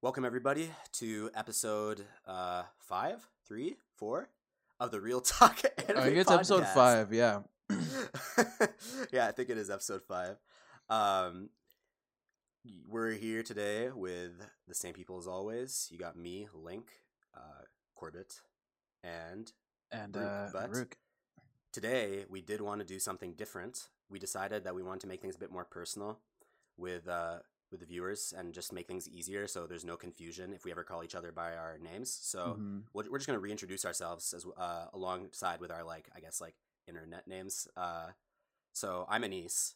Welcome everybody to episode uh five, three, four of the Real Talk Anime I think it's episode five. Yeah. yeah, I think it is episode five. Um, we're here today with the same people as always. You got me, Link, uh, Corbett, and And Rook, uh, but- Rook. today we did want to do something different. We decided that we wanted to make things a bit more personal with uh, with the viewers and just make things easier, so there's no confusion if we ever call each other by our names. So Mhm. we're, we're just gonna reintroduce ourselves as uh, alongside with our like I guess like internet names. Uh, so I'm Anise.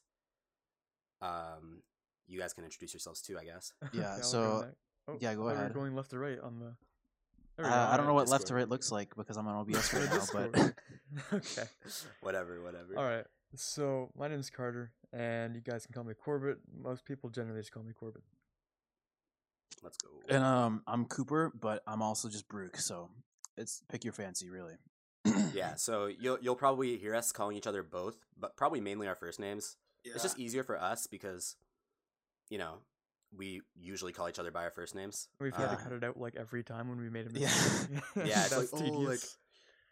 Um, you guys can introduce yourselves too, I guess. Yeah, I'll go so- Oh, yeah, go I thought we were ahead. going left to right on the. Uh, I don't know alright. what left to right looks like because I'm on OBS right now, but okay. whatever, whatever. All right. So my name is Carter, and you guys can call me Corbett. Most people generally just call me Corbett. Let's go. and um, I'm Cooper, but I'm also just Brooke. So it's pick your fancy, really. yeah, so you'll you'll probably hear us calling each other both, but probably mainly our first names. Yeah. It's just easier for us because, you know, we usually call each other by our first names. We've had Uh, to cut it out like every time when we made a Yeah. mistake. Yeah, it's like, That's oh, like.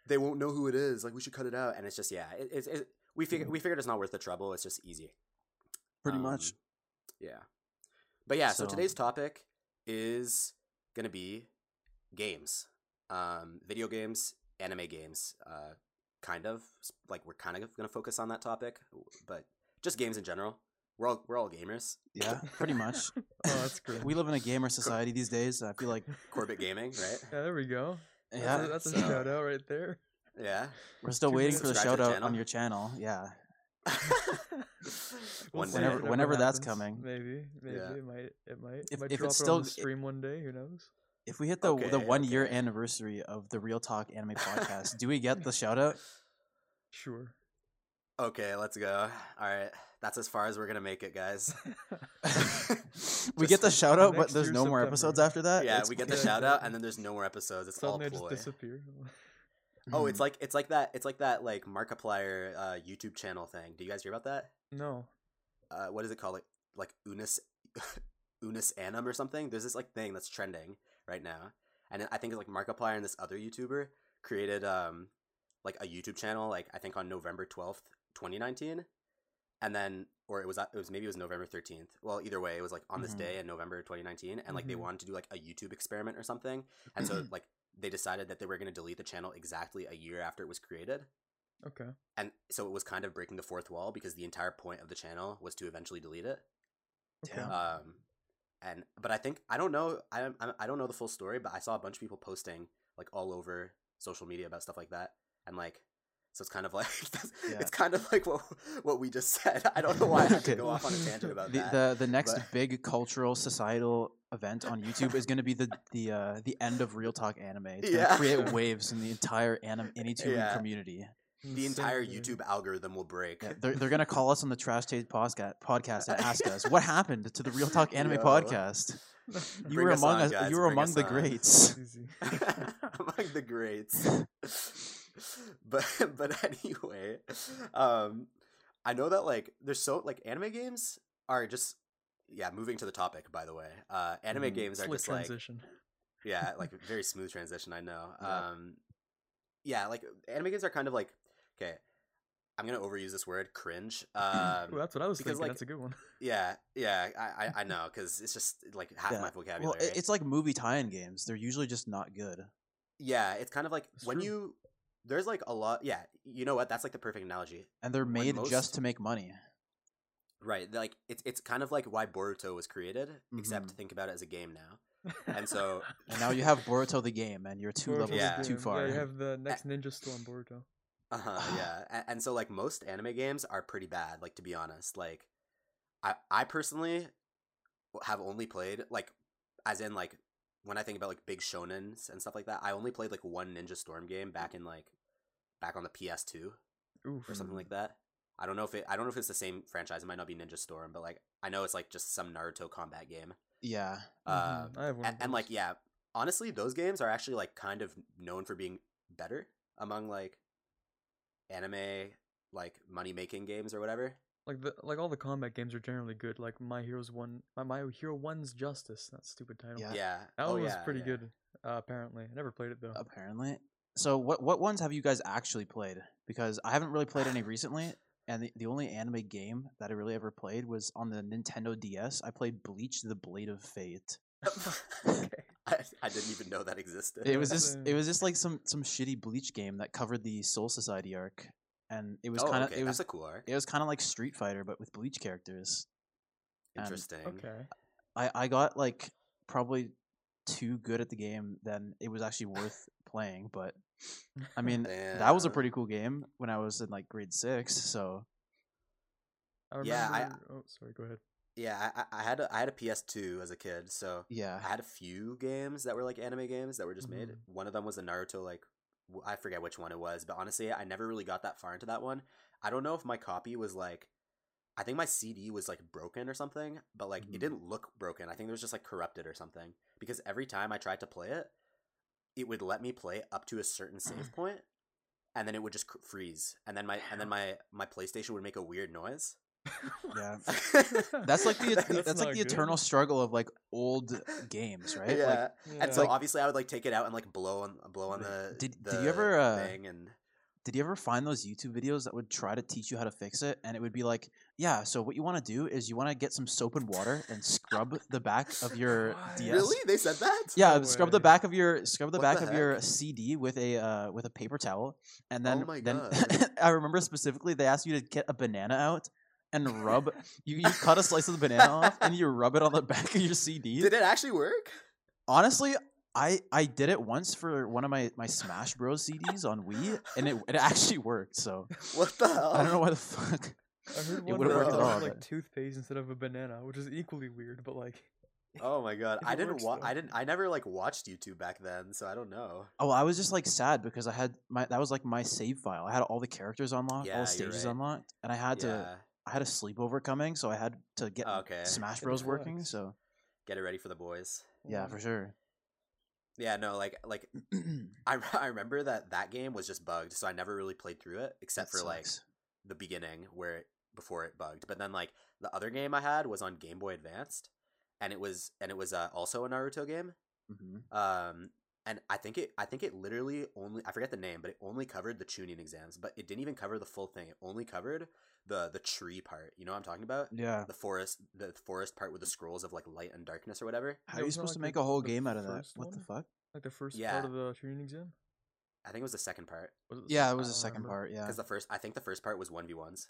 They won't know who it is. Like we should cut it out, and it's just yeah. It, it's it, we figured we figured it's not worth the trouble. It's just easy. Pretty much. Um, Yeah. But yeah, so, So- today's topic is gonna be games, um, video games, anime games, uh, kind of like we're kind of gonna focus on that topic, but just games in general. We're all we're all gamers. Yeah, pretty much. oh, that's good. we live in a gamer society these days. I feel like Corbett Gaming, right? Yeah, there we go. That's yeah, a, that's a so- shout out right there. Yeah. we're still two waiting for the Subscribe to shout the out on your channel. Yeah, We'll One. Whenever- whenever ever that's coming. Maybe, maybe Yeah. it might, it might, If- might if drop it's it still- on the it- stream one day. Who knows? if we hit the the Okay, one year anniversary of the Real Talk Anime Podcast, do we get the shout out? Sure. Okay, let's go. All right, that's as far as we're gonna make it, guys. we get the shout out, but there's year, no more episodes after that. yeah, It's- we get the yeah, shout out, and then there's no more episodes. It's Suddenly all it just ploy. disappear. Oh, it's like it's like that. It's like that like Markiplier uh, YouTube channel thing. Do you guys hear about that? no. Uh, what is it called? Like like Unus Unus Annum or something. There's this like thing that's trending right now, and I think it's like Markiplier and this other YouTuber created um like a YouTube channel like I think on November twelfth, twenty nineteen, and then or it was it was maybe it was November thirteenth. Well, either way, it was like on this Mhm. day in November twenty nineteen, and like they Mhm. wanted to do like a YouTube experiment or something, and so like they decided that they were going to delete the channel exactly a year after it was created Okay. and so it was kind of breaking the fourth wall because the entire point of the channel was to eventually delete it Okay. Um and but i think i don't know i don't- i don't know the full story but i saw a bunch of people posting like all over social media about stuff like that and like so it's kind of like Yeah. it's kind of like what what we just said i don't know why i had to go off on a tangent about the, that the the next but- big cultural societal event on YouTube is going to be the the uh, the end of Real Talk Anime. It's going to Yeah. create waves in the entire anim AniTube Yeah. community. the entire Insane, dude. youtube algorithm will break Yeah, they're they're going to call us on the Trash Taste podcast podcast and ask us what happened to the Real Talk Anime Yo. podcast. You Bring were us among on, us. guys, You were bring among the on. greats. Among the greats. but but anyway, um, I know that like there's so like anime games are just yeah. Moving to the topic, by the way, uh, anime Mhm. games are just like yeah, like very smooth transition. I know. Yeah. Um, yeah, like anime games are kind of like okay. I'm gonna overuse this word, cringe. Um, Ooh, that's what I was because, thinking. like, that's a good one. yeah, yeah, I I, I know because it's just like half Yeah. my vocabulary. i- it's like movie tie-in games. They're usually just not good. Yeah, it's kind of like when true. you there's like a lot. Yeah, you know what? That's like the perfect analogy. And they're made most- just to make money. Right. Like it's it's kind of like why Boruto was created, except Mhm. think about it as a game now. And so And now you have Boruto the game, and you're two Boruto's levels Yeah. too far. Yeah, you have the next Ninja Storm Boruto. uh huh, yeah, and, and so like most anime games are pretty bad. Like to be honest, like I I personally have only played like as in like when I think about like big shonens and stuff like that, I only played like one Ninja Storm game back in like back on the PS2 Oof. or something like that. I don't know if it I don't know if it's the same franchise. It might not be Ninja Storm, but like I know it's like just some Naruto combat game. yeah. Um, I have one. and, and like yeah honestly those games are actually like kind of known for being better among like anime like money making games or whatever Like the like all the combat games are generally good. Like My Hero's One, My, My Hero One's Justice. That stupid title. Yeah. Yeah. That oh, one was yeah, pretty yeah. good. Uh, apparently, I never played it though. apparently. So what what ones have you guys actually played? Because I haven't really played any recently, and the, the only anime game that I really ever played was on the Nintendo DS. I played Bleach: The Blade of Fate. okay. I, I didn't even know that existed. It was just it was just like some some shitty Bleach game that covered the Soul Society arc, and it was oh, kind of okay. it was That's a cool arc. it was kind of like Street Fighter but with Bleach characters. and- Interesting. Okay. I I got like probably too good at the game than it was actually worth playing. But I mean, that was a pretty cool game when I was in like grade six. So I Yeah, I- Oh, sorry. Go ahead. Yeah, I, I I had a, I had a PS2 as a kid, so yeah, I had a few games that were like anime games that were just made. Mm-hmm. One of them was a Naruto, like w- I forget which one it was, but honestly, I never really got that far into that one. I don't know if my copy was like, I think my CD was like broken or something, but like Mhm. it didn't look broken. I think it was just like corrupted or something. Because every time I tried to play it, it would let me play up to a certain save point, and then it would just cr- freeze, and then my and then my my PlayStation would make a weird noise. Yeah. That's like the, That's that's, like the good. eternal struggle of like old games, right? Yeah. Like, And so Yeah. obviously I would like take it out and like blow on blow on the Did- the did you ever, uh, thing and did you ever find those YouTube videos that would try to teach you how to fix it? And it would be like, yeah, so what you want to do is you want to get some soap and water and scrub the back of your DS. really they said that Yeah, No scrub the back of your scrub the What back the of your? CD with a uh, with a paper towel, and then Oh my then God. I remember specifically they asked you to get a banana out and rub. you you cut a slice of the banana off and you rub it on the back of your CD. did it actually work Honestly, I I did it once for one of my my Smash Bros CDs on Wii, and it it actually worked. So what the hell I don't know why the fuck. I heard It one would've that worked at was all, like toothpaste instead of a banana, which is equally weird. But like, oh my god I didn't works, wa- though. I didn't I never like watched YouTube back then so I don't know Oh, I was just like sad because I had my that was like my save file. I had all the characters unlocked, Yeah, all the stages right. unlocked, and I had to yeah I had a sleepover coming, so I had to get Oh, okay Smash Bros working. So get it ready for the boys yeah, um, for sure. yeah no like like I, I remember that that game was just bugged so I never really played through it except That for like the beginning where it, before it bugged. But then like the other game I had was on Game Boy Advanced, and it was and it was uh, also a Naruto game. Mhm. Um, and I think it I think it literally only I forget the name, but it only covered the Chunin exams, but it didn't even cover the full thing. It only covered the the tree part. You know what I'm talking about? Yeah. The forest the forest part with the scrolls of like light and darkness or whatever. How are you wasn't it supposed to make the- a whole game out of that? first What the fuck? like the first Yeah. part of the training exam. I think it was the second part Was it Yeah, sec- it was the second remember. part. Yeah. because the first I think the first part was one v ones.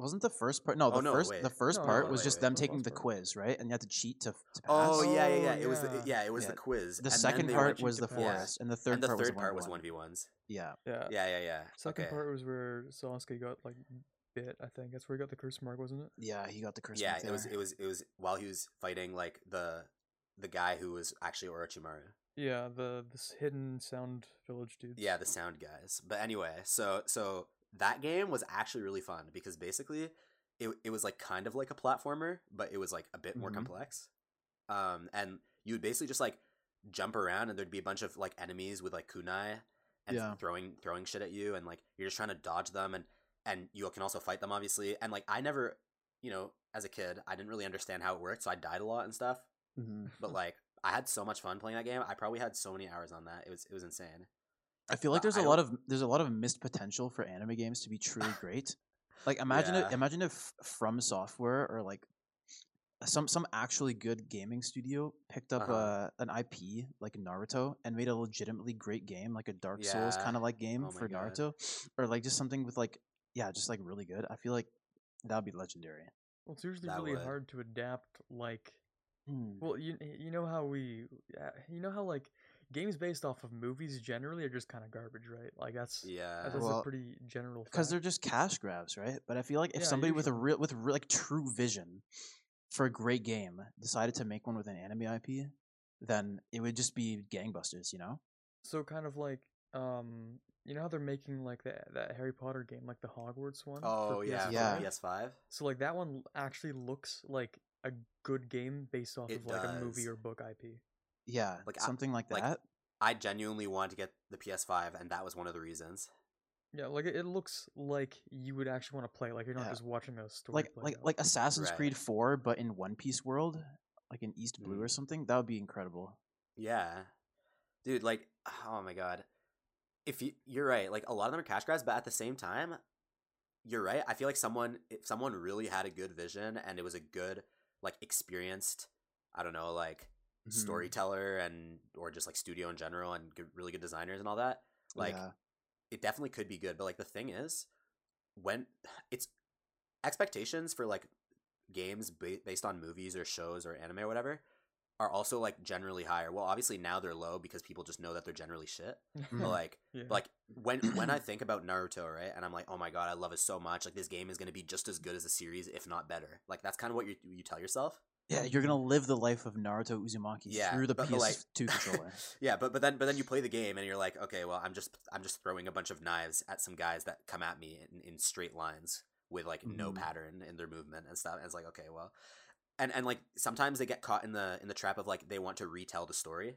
Wasn't the first part? No, Oh, the no, first wait. the first No, part no, was wait, just wait. them What taking the the part? quiz, right? And you had to cheat to, to pass. Oh yeah yeah Oh, yeah. It was the, yeah. yeah it was Yeah. the quiz. The and then second they part was the cheat to pass. forest, and the third and the part third was part was 1v1. ones. Yeah. Yeah. Yeah yeah yeah. Second okay. part was where Sasuke got like bit. I think that's where he got the curse mark, wasn't it? Yeah, he got the curse. yeah mark it was there. it was it was while he was fighting like the the guy who was actually orochimaru Yeah, the this hidden sound village dude. yeah the sound guys but anyway so so that game was actually really fun because basically it, it was like kind of like a platformer but it was like a bit more Mhm. complex um and you would basically just like jump around and there'd be a bunch of like enemies with like kunai and Yeah. throwing throwing shit at you and like you're just trying to dodge them and and you can also fight them obviously and like i never you know as a kid i didn't really understand how it worked so i died a lot and stuff Mhm. but like I had so much fun playing that game. I probably had so many hours on that. It was it was insane. I feel like But there's I a lot of there's a lot of missed potential for anime games to be truly great. Like imagine Yeah. it, imagine if From Software or like some some actually good gaming studio picked up Uh-huh. uh, an IP like Naruto and made a legitimately great game, like a Dark Souls kind of like game Oh for God. Naruto, or like just something with like yeah, just like really good. I feel like that'd be legendary. Well, it's usually That really would. hard to adapt. Like, Hmm. well, you you know how we, you know how like games based off of movies generally are just kind of garbage, right? Like that's Yeah. that's Well, a pretty general. because they're just cash grabs, right? But I feel like if Yeah, somebody with a real with re- like true vision for a great game decided to make one with an anime IP, then it would just be gangbusters, you know? so kind of like um, you know how they're making like that that Harry Potter game, like the Hogwarts one. for oh yeah, PS5? Yeah. PS5. So like that one actually looks like a good game based off It of like a movie or book IP. Yeah, Like, something like like, that. I genuinely wanted to get the PS5, and that was one of the reasons. Yeah, like it, it looks like you would actually want to play. Like you're not Yeah. just watching a story. like play like out. like Assassin's Right. Creed 4 but in One Piece world, like in East Blue or Mm. something. That would be incredible. Yeah, dude. Like, oh my god. If you you're right, like a lot of them are cash grabs, but at the same time, you're right. I feel like someone if someone really had a good vision and it was a good like experienced, I don't know, like Mhm. storyteller and or just like studio in general and good, really good designers and all that. Like, Yeah. it definitely could be good. But like the thing is, when it's expectations for like games ba- based on movies or shows or anime or whatever are also like generally higher. Well, obviously now they're low because people just know that they're generally shit. But Mm. like yeah. like when when I think about Naruto, right, and I'm like, oh my god, I love it so much. Like this game is gonna be just as good as the series, if not better. Like that's kind of what you you tell yourself. Yeah, you're gonna live the life of Naruto Uzumaki Yeah, through the but- but, like- PS2 controller. yeah, but but then but then you play the game and you're like, okay, well, I'm just I'm just throwing a bunch of knives at some guys that come at me in, in straight lines with like no Mhm. pattern in their movement and stuff. And it's like, okay, well, and and like sometimes they get caught in the in the trap of like they want to retell the story.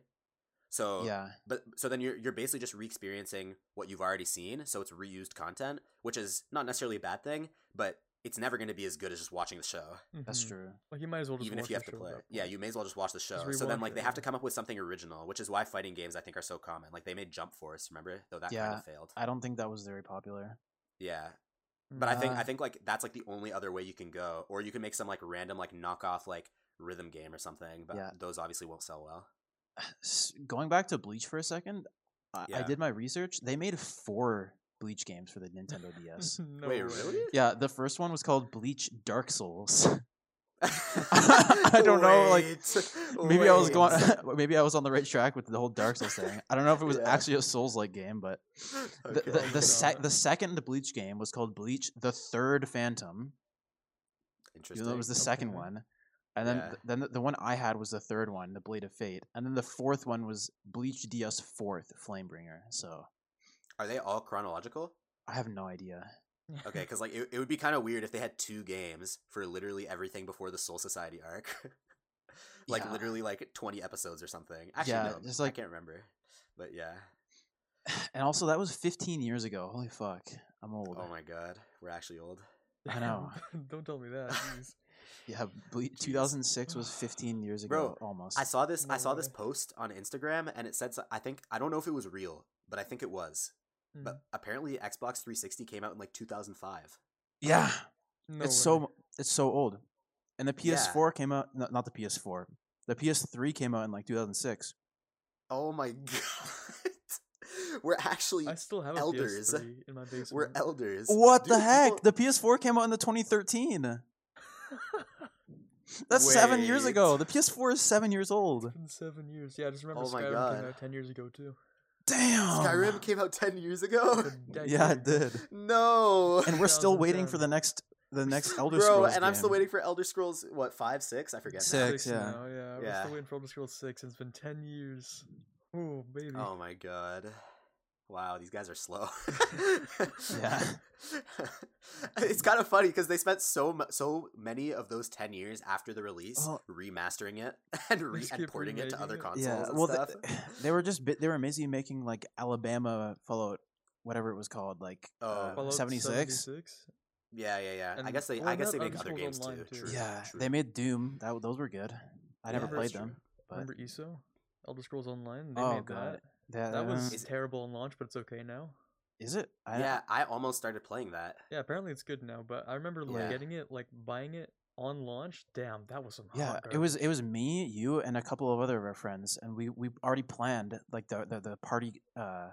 So yeah, but so then you're you're basically just re-experiencing what you've already seen. So it's reused content, which is not necessarily a bad thing, but it's never going to be as good as just watching the show. that's Mhm. true. Like you might as well just even if you the have to play. Yeah, you may as well just watch the show. So then, like, it, they have to come up with something original, which is why fighting games I think are so common. Like, they made Jump Force, remember? Though that kind of failed. I don't think that was very popular. Yeah, but I think I think like that's like the only other way you can go, or you can make some like random like knockoff like rhythm game or something. But Yeah. those obviously won't sell well. Going back to Bleach for a second, I, I did my research. They made four Bleach games for the Nintendo DS. no Wait, really? yeah, the first one was called Bleach Dark Souls. I don't know, like, Wait, maybe I was going. maybe I was on the right track with the whole Dark Souls thing. I don't know if it was Yeah. actually a Souls-like game, but the Okay. the, Oh the, sec- the second Bleach game was called Bleach: The Third Phantom. Interesting. Even though it was the second one. And then, Yeah. th- then the, the one I had was the third one, the Blade of Fate, and then the fourth one was Bleach DS Fourth Flamebringer. So Are they all chronological? I have no idea. Okay, because like it, it would be kind of weird if they had two games for literally everything before the Soul Society arc, like Yeah. literally like twenty episodes or something. Actually, Yeah, no, just I like- can't remember. But yeah, And also, that was 15 years ago. Holy fuck, I'm old. oh my god, we're actually old. I know. Don't tell me that. Yeah, Ble- 2006 was 15 years Bro, ago, almost. I saw this. I No saw this post on Instagram, and it said. I think I don't know if it was real, but I think it was. Mm. But apparently, Xbox 360 came out in like 2005. yeah, No it's way. so it's so old. And the PS4 came out. No, not the PS4. The PS3 came out in like 2006. Oh my god, we're actually I still have a elders. PS3 in my basement. we're elders. What the heck? people- The PS4 came out in the 2013. That's seven years ago. The PS4 is seven years old. It's been seven years. Yeah, I just remember Oh Skyrim God. came out ten years ago too. Damn. Skyrim came out 10 years ago. Yeah, it did. no. And we're still waiting for the next the next Elder Bro, Scrolls Bro, and I'm still waiting for Elder Scrolls, what, 5, 6? I forget. now. Six. yeah. now. Yeah, we're Yeah. still waiting for Elder Scrolls Six. and It's been ten years. Oh baby. Oh my god. Wow, these guys are slow. Yeah. it's kind of funny because they spent so mu- so many of those 10 years after the release Well- remastering it and, re- and porting it to other consoles Yeah, and well, stuff. th- they were just bit, they were busy making like Alabama Fallout, whatever it was called, like Oh. uh, 76. 76? yeah, yeah, yeah. I guess they well, I guess not they make other games too. Too. True, yeah, true. they made Doom. That those were good. I never played that's them. true. But Remember ESO? Elder Scrolls Online. They Oh, made God. that. That, That was uh, Is terrible on launch, but it's okay now. is it? I, yeah, I almost started playing that. Yeah, apparently it's good now. But I remember like Yeah. getting it, like buying it on launch. Damn, that was some. hot Yeah, it was it was me, you, and a couple of other of our friends, and we we already planned like the the, the party uh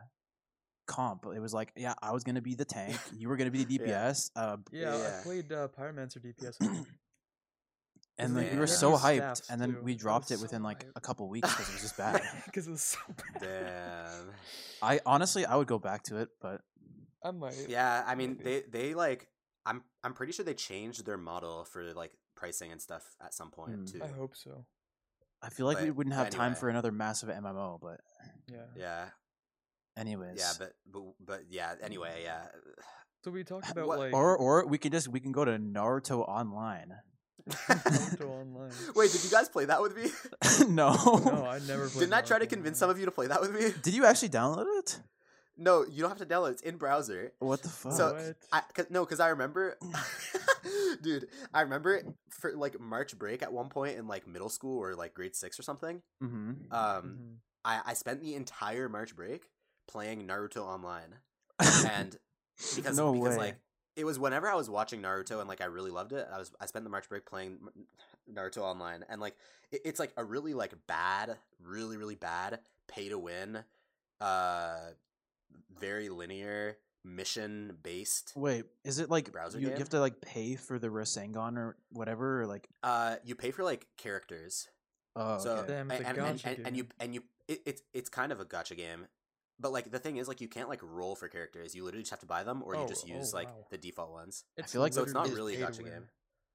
comp. It was like, yeah, I was gonna be the tank, you were gonna be the Yeah. DPS, uh, Yeah, Yeah. I played uh, Pyromancer DPS. I think. and like, we were so hyped, staffs, and then too. we dropped was it within like hype. a couple weeks because it was just bad. Because it was so bad. Damn. I honestly, I would go back to it, but I might. Yeah, I mean Maybe. they they like I'm I'm pretty sure they changed their model for like pricing and stuff at some point Hmm. too. I hope so. I feel like we wouldn't have time for another massive MMO. But Yeah. Yeah, anyways, yeah, but but but yeah. Anyway, yeah. So we talked about What- like or or we can just we can go to Naruto Online. Naruto Online. Wait, did you guys play that with me? no. No, I never. Played Didn't I try to convince some of you to play that with me? Did you actually download it? no, you don't have to download. It. It's in browser. What the fuck? So What? I cause, no, because I remember, dude. I remember for like March break at one point in like middle school or like grade six or something. mm-hmm. Um, Mhm. I I spent the entire March break playing Naruto online, and because no because way. like it was whenever I was watching Naruto and like I really loved it. I was I spent the March break playing Naruto online, and like it, it's like a really like bad, really really bad pay to win, uh, very linear mission based. Wait, is it like browser you, you have to like pay for the Rasengan or whatever? Or like, Uh, you pay for like characters. oh, so okay. Damn, and, and, and, and, and you and you it, it's it's kind of a gacha game but like the thing is like you can't like roll for characters you literally just have to buy them or you Oh, just use oh, like wow. the default ones It's feel like so it's not really a just gacha pay to game.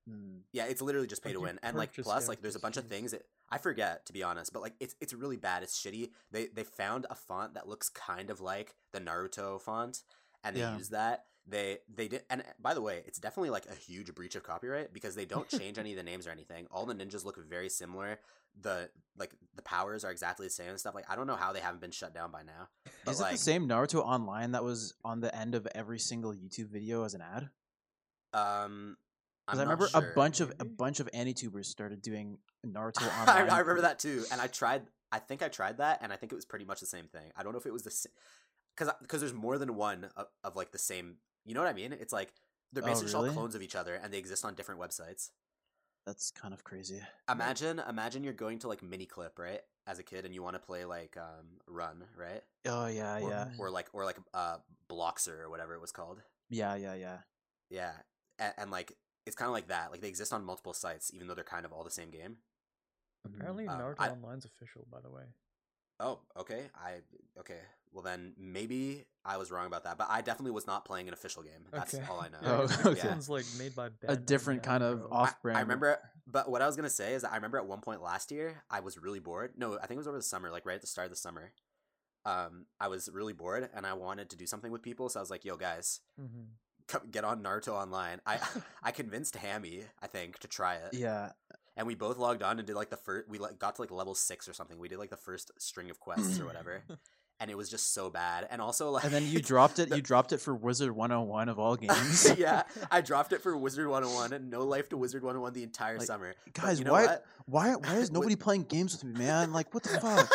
Mm. yeah it's literally just pay Like, to win and like purchase plus like there's a bunch of things that i forget to be honest but like it's it's really bad it's shitty they they found a font that looks kind of like the naruto font and they Yeah. use that they they did and by the way it's definitely like a huge breach of copyright because they don't change any of the names or anything all the ninjas look very similar the like the powers are exactly the same and stuff like i don't know how they haven't been shut down by now but, Is it like, the same Naruto Online that was on the end of every single YouTube video as an ad? um Because I'm I not remember sure. a bunch of a bunch of AniTubers started doing Naruto Online. I remember that too and i tried i think i tried that and i think it was pretty much the same thing i don't know if it was the same because because there's more than one of, of like the same you know what i mean? It's like they're Oh, basically all clones of each other and they exist on different websites. That's kind of crazy. imagine imagine you're going to like Miniclip right as a kid and you want to play like um run right? Oh yeah, or, yeah, or like or like uh Bloxorz or whatever it was called. Yeah, yeah, yeah. yeah and, and like it's kind of like that. Like they exist on multiple sites even though they're kind of all the same game. Apparently, Um, Naruto I- Online's official, by the way. oh okay. I okay well then maybe i was wrong about that but i definitely was not playing an official game that's okay. all i know Oh, Yeah, 'cause this okay. one's like made by a different kind of off-brand. I, remember, but what I was gonna say is that I remember at one point last year I was really bored. No, I think it was over the summer, like right at the start of the summer. Um, I was really bored and I wanted to do something with people, so I was like, "Yo, guys, Mhm. come get on Naruto online." I I convinced Hammy, I think, to try it, Yeah, and we both logged on and did like the first. We like got to like level six or something. We did like the first string of quests or whatever, and it was just so bad. And also like, and then you dropped it. You dropped it for Wizard 101 of all games. yeah, I dropped it for Wizard 101 and no life to Wizard 101 the entire Like, summer. Guys, you know why, what? why, why is nobody playing games with me, man? Like, what the fuck?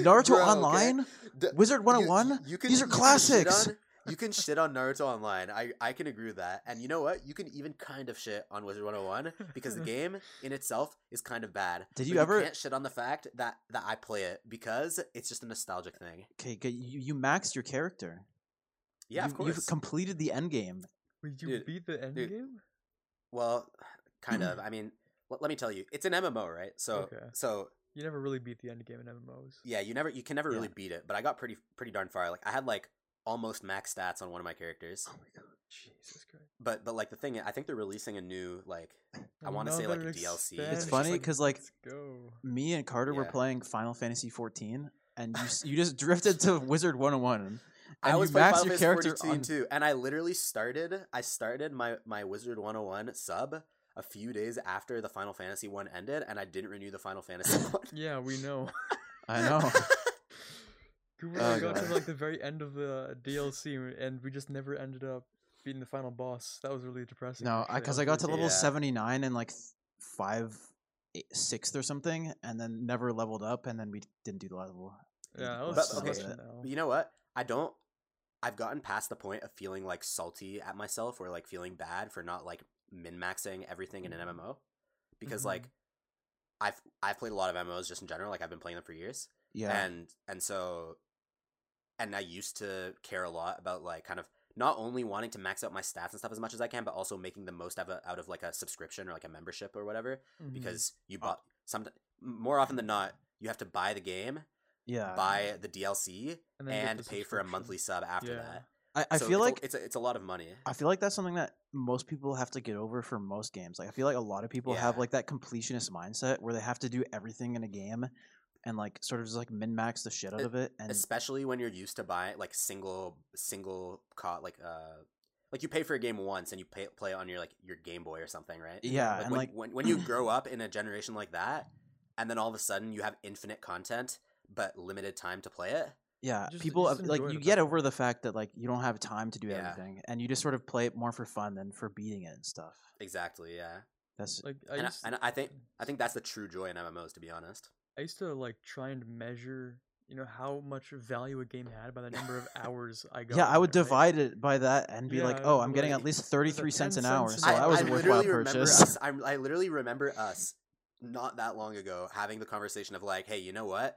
Naruto Bro, okay? Online, D- Wizard 101. you can- These are you classics. on- You can shit on Naruto Online. I, I can agree with that. And you know what? You can even kind of shit on Wizard 101 because the game in itself is kind of bad. Did But you ever- can't shit on the fact that, that I play it because it's just a nostalgic thing. Okay. You, you maxed your character. Yeah, you, of course. You've completed the end game. Wait, you Dude, beat the end dude. game? well, kind of. I mean, let, let me tell you, it's an MMO, right? So Okay. so You never really beat the end game in MMOs. yeah, you never you can never Yeah. really beat it. But I got pretty pretty darn far. Like I had like almost max stats on one of my characters. Oh my god. Jesus Christ. But but like the thing, I think they're releasing a new like I wanna say, like, a DLC. It's just, funny like- because like Let's me and Carter were playing Final Fantasy 14, and you you just drifted to Wizard 101, and I you always maxed Final your character 14 on. too, and I literally started. I started my my Wizard 101 sub a few days after the Final Fantasy one ended, and I didn't renew the Final Fantasy one. Yeah, we know. I know. We Oh, really got to like the very end of the DLC, and we just never ended up beating the final boss. That was really depressing. No, because That I, got to level Yeah. 79 and like th- five, eight, sixth or something, and then never leveled up, and then we didn't do the level. Yeah, that was But, so okay, much. But you know what? I don't. I've gotten past the point of feeling like salty at myself or like feeling bad for not like min maxing everything in an MMO, because Mhm. like I've I've played a lot of MMOs just in general. Like I've been playing them for years, Yeah. and and so and I used to care a lot about like kind of not only wanting to max out my stats and stuff as much as I can, but also making the most out of it out of like a subscription or like a membership or whatever. Mhm. Because you bought some more often than not, you have to buy the game, yeah. buy the DLC, and, and the pay for a monthly sub after Yeah. that. I, I So feel it's like a, it's a, it's a lot of money. I feel like that's something that most people have to get over for most games. Like I feel like a lot of people have like that completionist mindset where they have to do everything in a game and like sort of just like min max the shit out of it. And especially when you're used to buying like single single co- like uh like you pay for a game once and you pay, play on your like your Game Boy or something, right? yeah, Like and when, like when when you grow up in a generation like that, and then all of a sudden you have infinite content but limited time to play it, Yeah, Just- people just like you get over the fact that like you don't have time to do Yeah. everything, and you just sort of play it more for fun than for beating it and stuff. Exactly. Yeah. That's Like I And I, and I think I think that's the true joy in MMOs, to be honest. I used to like try and measure, you know, how much value a game had by the number of hours I got. yeah. I in would it, right? divide it by that and be like, oh, I'm getting at least thirty three cents an hour, so I, that was I a worthwhile literally remember purchase. us. I'm, I literally remember us not that long ago having the conversation of like, hey, you know what?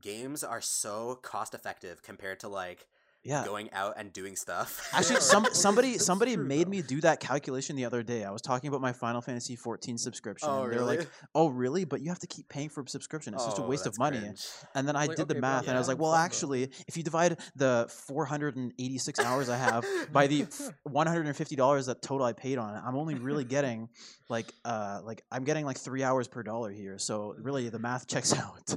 Games are so cost effective compared to like yeah. going out and doing stuff. Actually, some somebody somebody true, made though. me do that calculation the other day. I was talking about my Final Fantasy 14 subscription. oh and they were really? like, "Oh, really? But you have to keep paying for a subscription. It's just a Oh, waste of money." cringe. And then I Like, did the okay, but math, and I was like, "Well, fun, though. actually, if you divide the 486 hours I have by the 150 dollars that total I paid on it, I'm only really getting like uh like I'm getting like three hours per dollar here. So really, the math checks out.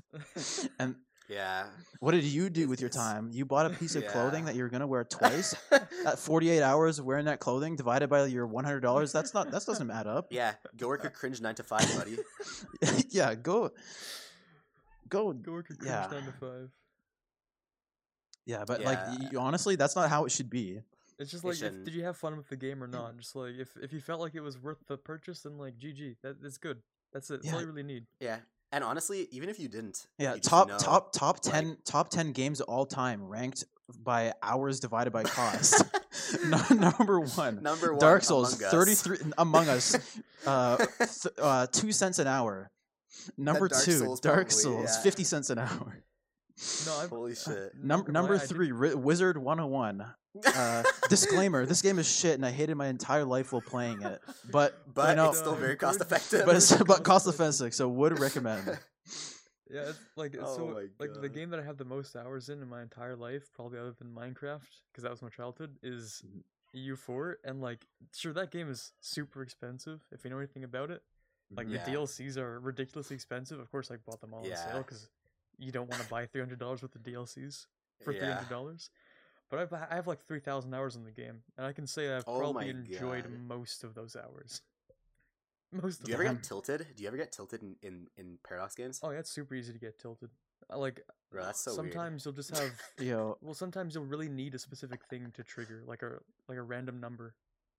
and Yeah. what did you do with your time? You bought a piece of clothing that you were gonna wear twice. At 48 hours of wearing that clothing divided by your 100 dollars, that's not that doesn't add up. yeah. Go work a cringe nine to five, buddy. yeah, go, go. Go work a cringe Yeah. nine to five. Yeah, but Yeah. like y- honestly, that's not how it should be. It's just like, if, did you have fun with the game or mm. not? Just like if if you felt like it was worth the purchase, then like GG, that that's good. That's it. That's all you really need. Yeah. And honestly, even if you didn't, Yeah, you top know, top top like- ten top ten games of all time ranked by hours divided by cost. Number one, Number one, Dark Souls, thirty three Among Us, uh, th- uh, two cents an hour. Number Dark two, Souls Dark probably, Souls, yeah. fifty cents an hour. No, I've, Holy shit. Num- number I three, Ri- Wizard One Hundred One. Uh, disclaimer: This game is shit, and I hated my entire life while playing it. But but you know, it's still very cost effective. but it's Very but cost cost offensive, so would recommend. Yeah, it's like Oh so. Like the game that I have the most hours in in my entire life, probably other than Minecraft, because that was my childhood, is Mhm. EU4. And like, sure, that game is super expensive if you know anything about it. Like Yeah. the DLCs are ridiculously expensive. Of course, I bought them all on sale because you don't want to buy three hundred dollars worth of DLCs for three Yeah. hundred dollars. But I've I have like three thousand hours in the game, and I can say I've Oh probably enjoyed God. most of those hours. Most of Do you ever them. get tilted? Do you ever get tilted in, in, in Paradox games? Oh yeah, it's super easy to get tilted. Uh, like Bro, that's so weird. sometimes you'll just have Yo, well, sometimes you'll really need a specific thing to trigger, like a like a random number,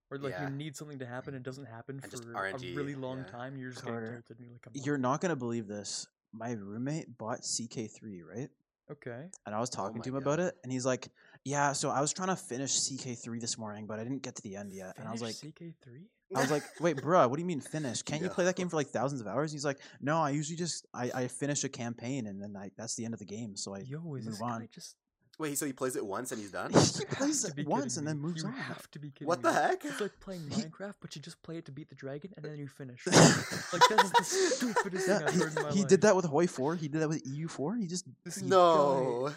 or like Yeah. you need something to happen. And it doesn't happen And for a really long yeah. time. You're just Carter, getting tilted. And you're like, you're not gonna believe this. My roommate bought CK3, right? okay. And I was oh talking Oh to him about it, and he's like, "Yeah, so I was trying to finish CK3 this morning, but I didn't get to the end yet." And I was like, CK three. I was like, "Wait, bruh, what do you mean finish? Can't you play that game for like thousands of hours?" He's like, "No, I usually just I, I finish a campaign and then I that's the end of the game, so I Yo, move on." just? Wait, so he plays it once and he's done? he plays it once kidding and then me. moves you on. have to be kidding What me. the heck? It's like playing Minecraft, but you just play it to beat the dragon and then you finish. like that is the stupidest Yeah, thing I've he, heard in my he life. did that with Hoi 4. He did that with EU4. He just This guy- No.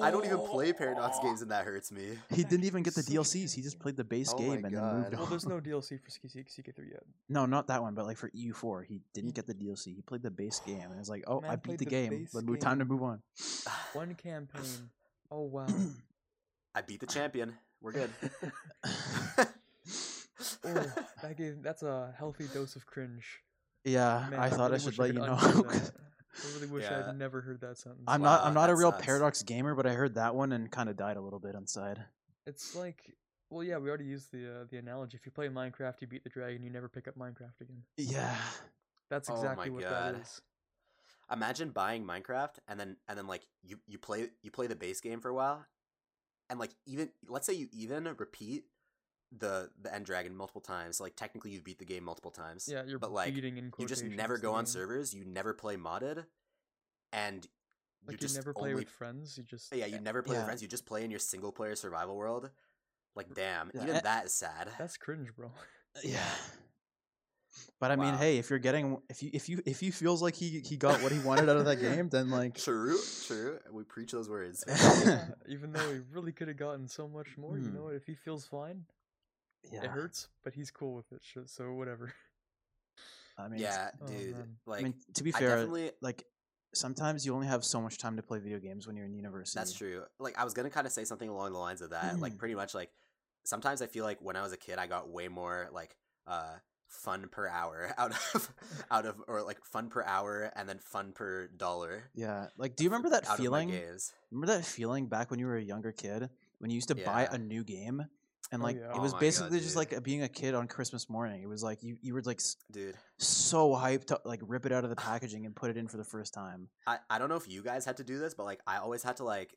I don't even play Paradox Oh. games and that hurts me. he didn't even get the Such DLCs. He just played the base Oh game and then moved on. Well, there's no DLC for CK CK3 yet. No, not that one, but like for EU4, he didn't get the DLC. He played the base game, and it's like, oh, I beat the the game. base But time to move on. One campaign. Oh wow. I beat the champion. We're good. oh, that gave that's a healthy dose of cringe. yeah, Man, I thought I really should let you know. I really wish Yeah. I'd never heard that sentence. I'm not. I'm not a real sucks. Paradox gamer, but I heard that one and kind of died a little bit inside. It's like, well, yeah, we already used the uh, the analogy. If you play Minecraft, you beat the dragon, you never pick up Minecraft again. Yeah, That's Oh exactly what that God. is. Imagine buying Minecraft and then and then like you you play you play the base game for a while, and like even let's say you even repeat the the end dragon multiple times. Like technically you beat the game multiple times. Yeah, you're but like in you just never go on game. servers. You never play modded, and you Like you, just never play only with friends. You just yeah you never play Yeah. with friends. You just play in your single player survival world. Like damn, Yeah, even and- that is sad. That's cringe, bro. yeah. But I mean, hey, if you're getting, if you, if you, if he feels like he he got what he wanted out of that game, then like, True, true. We preach those words. Yeah, even though he really could have gotten so much more, you Hmm. know what? If he feels fine, yeah. it hurts, but he's cool with it. So whatever. I mean, yeah, Oh, dude. man. Like I mean, to be I fair, definitely like sometimes you only have so much time to play video games when you're in university. That's true. Like I was gonna kind of say something along the lines of that. Mm. Like pretty much like sometimes I feel like when I was a kid I got way more like uh fun per hour out of out of or like fun per hour and then fun per dollar. Yeah. Like, do you remember that out of my feeling? games. Remember that feeling back when you were a younger kid when you used to buy a new game and Oh, like yeah. it Oh was God, basically just like being a kid on Christmas morning. It was like you you were like Dude, so hyped to like rip it out of the packaging and put it in for the first time. I, I don't know if you guys had to do this, but like I always had to like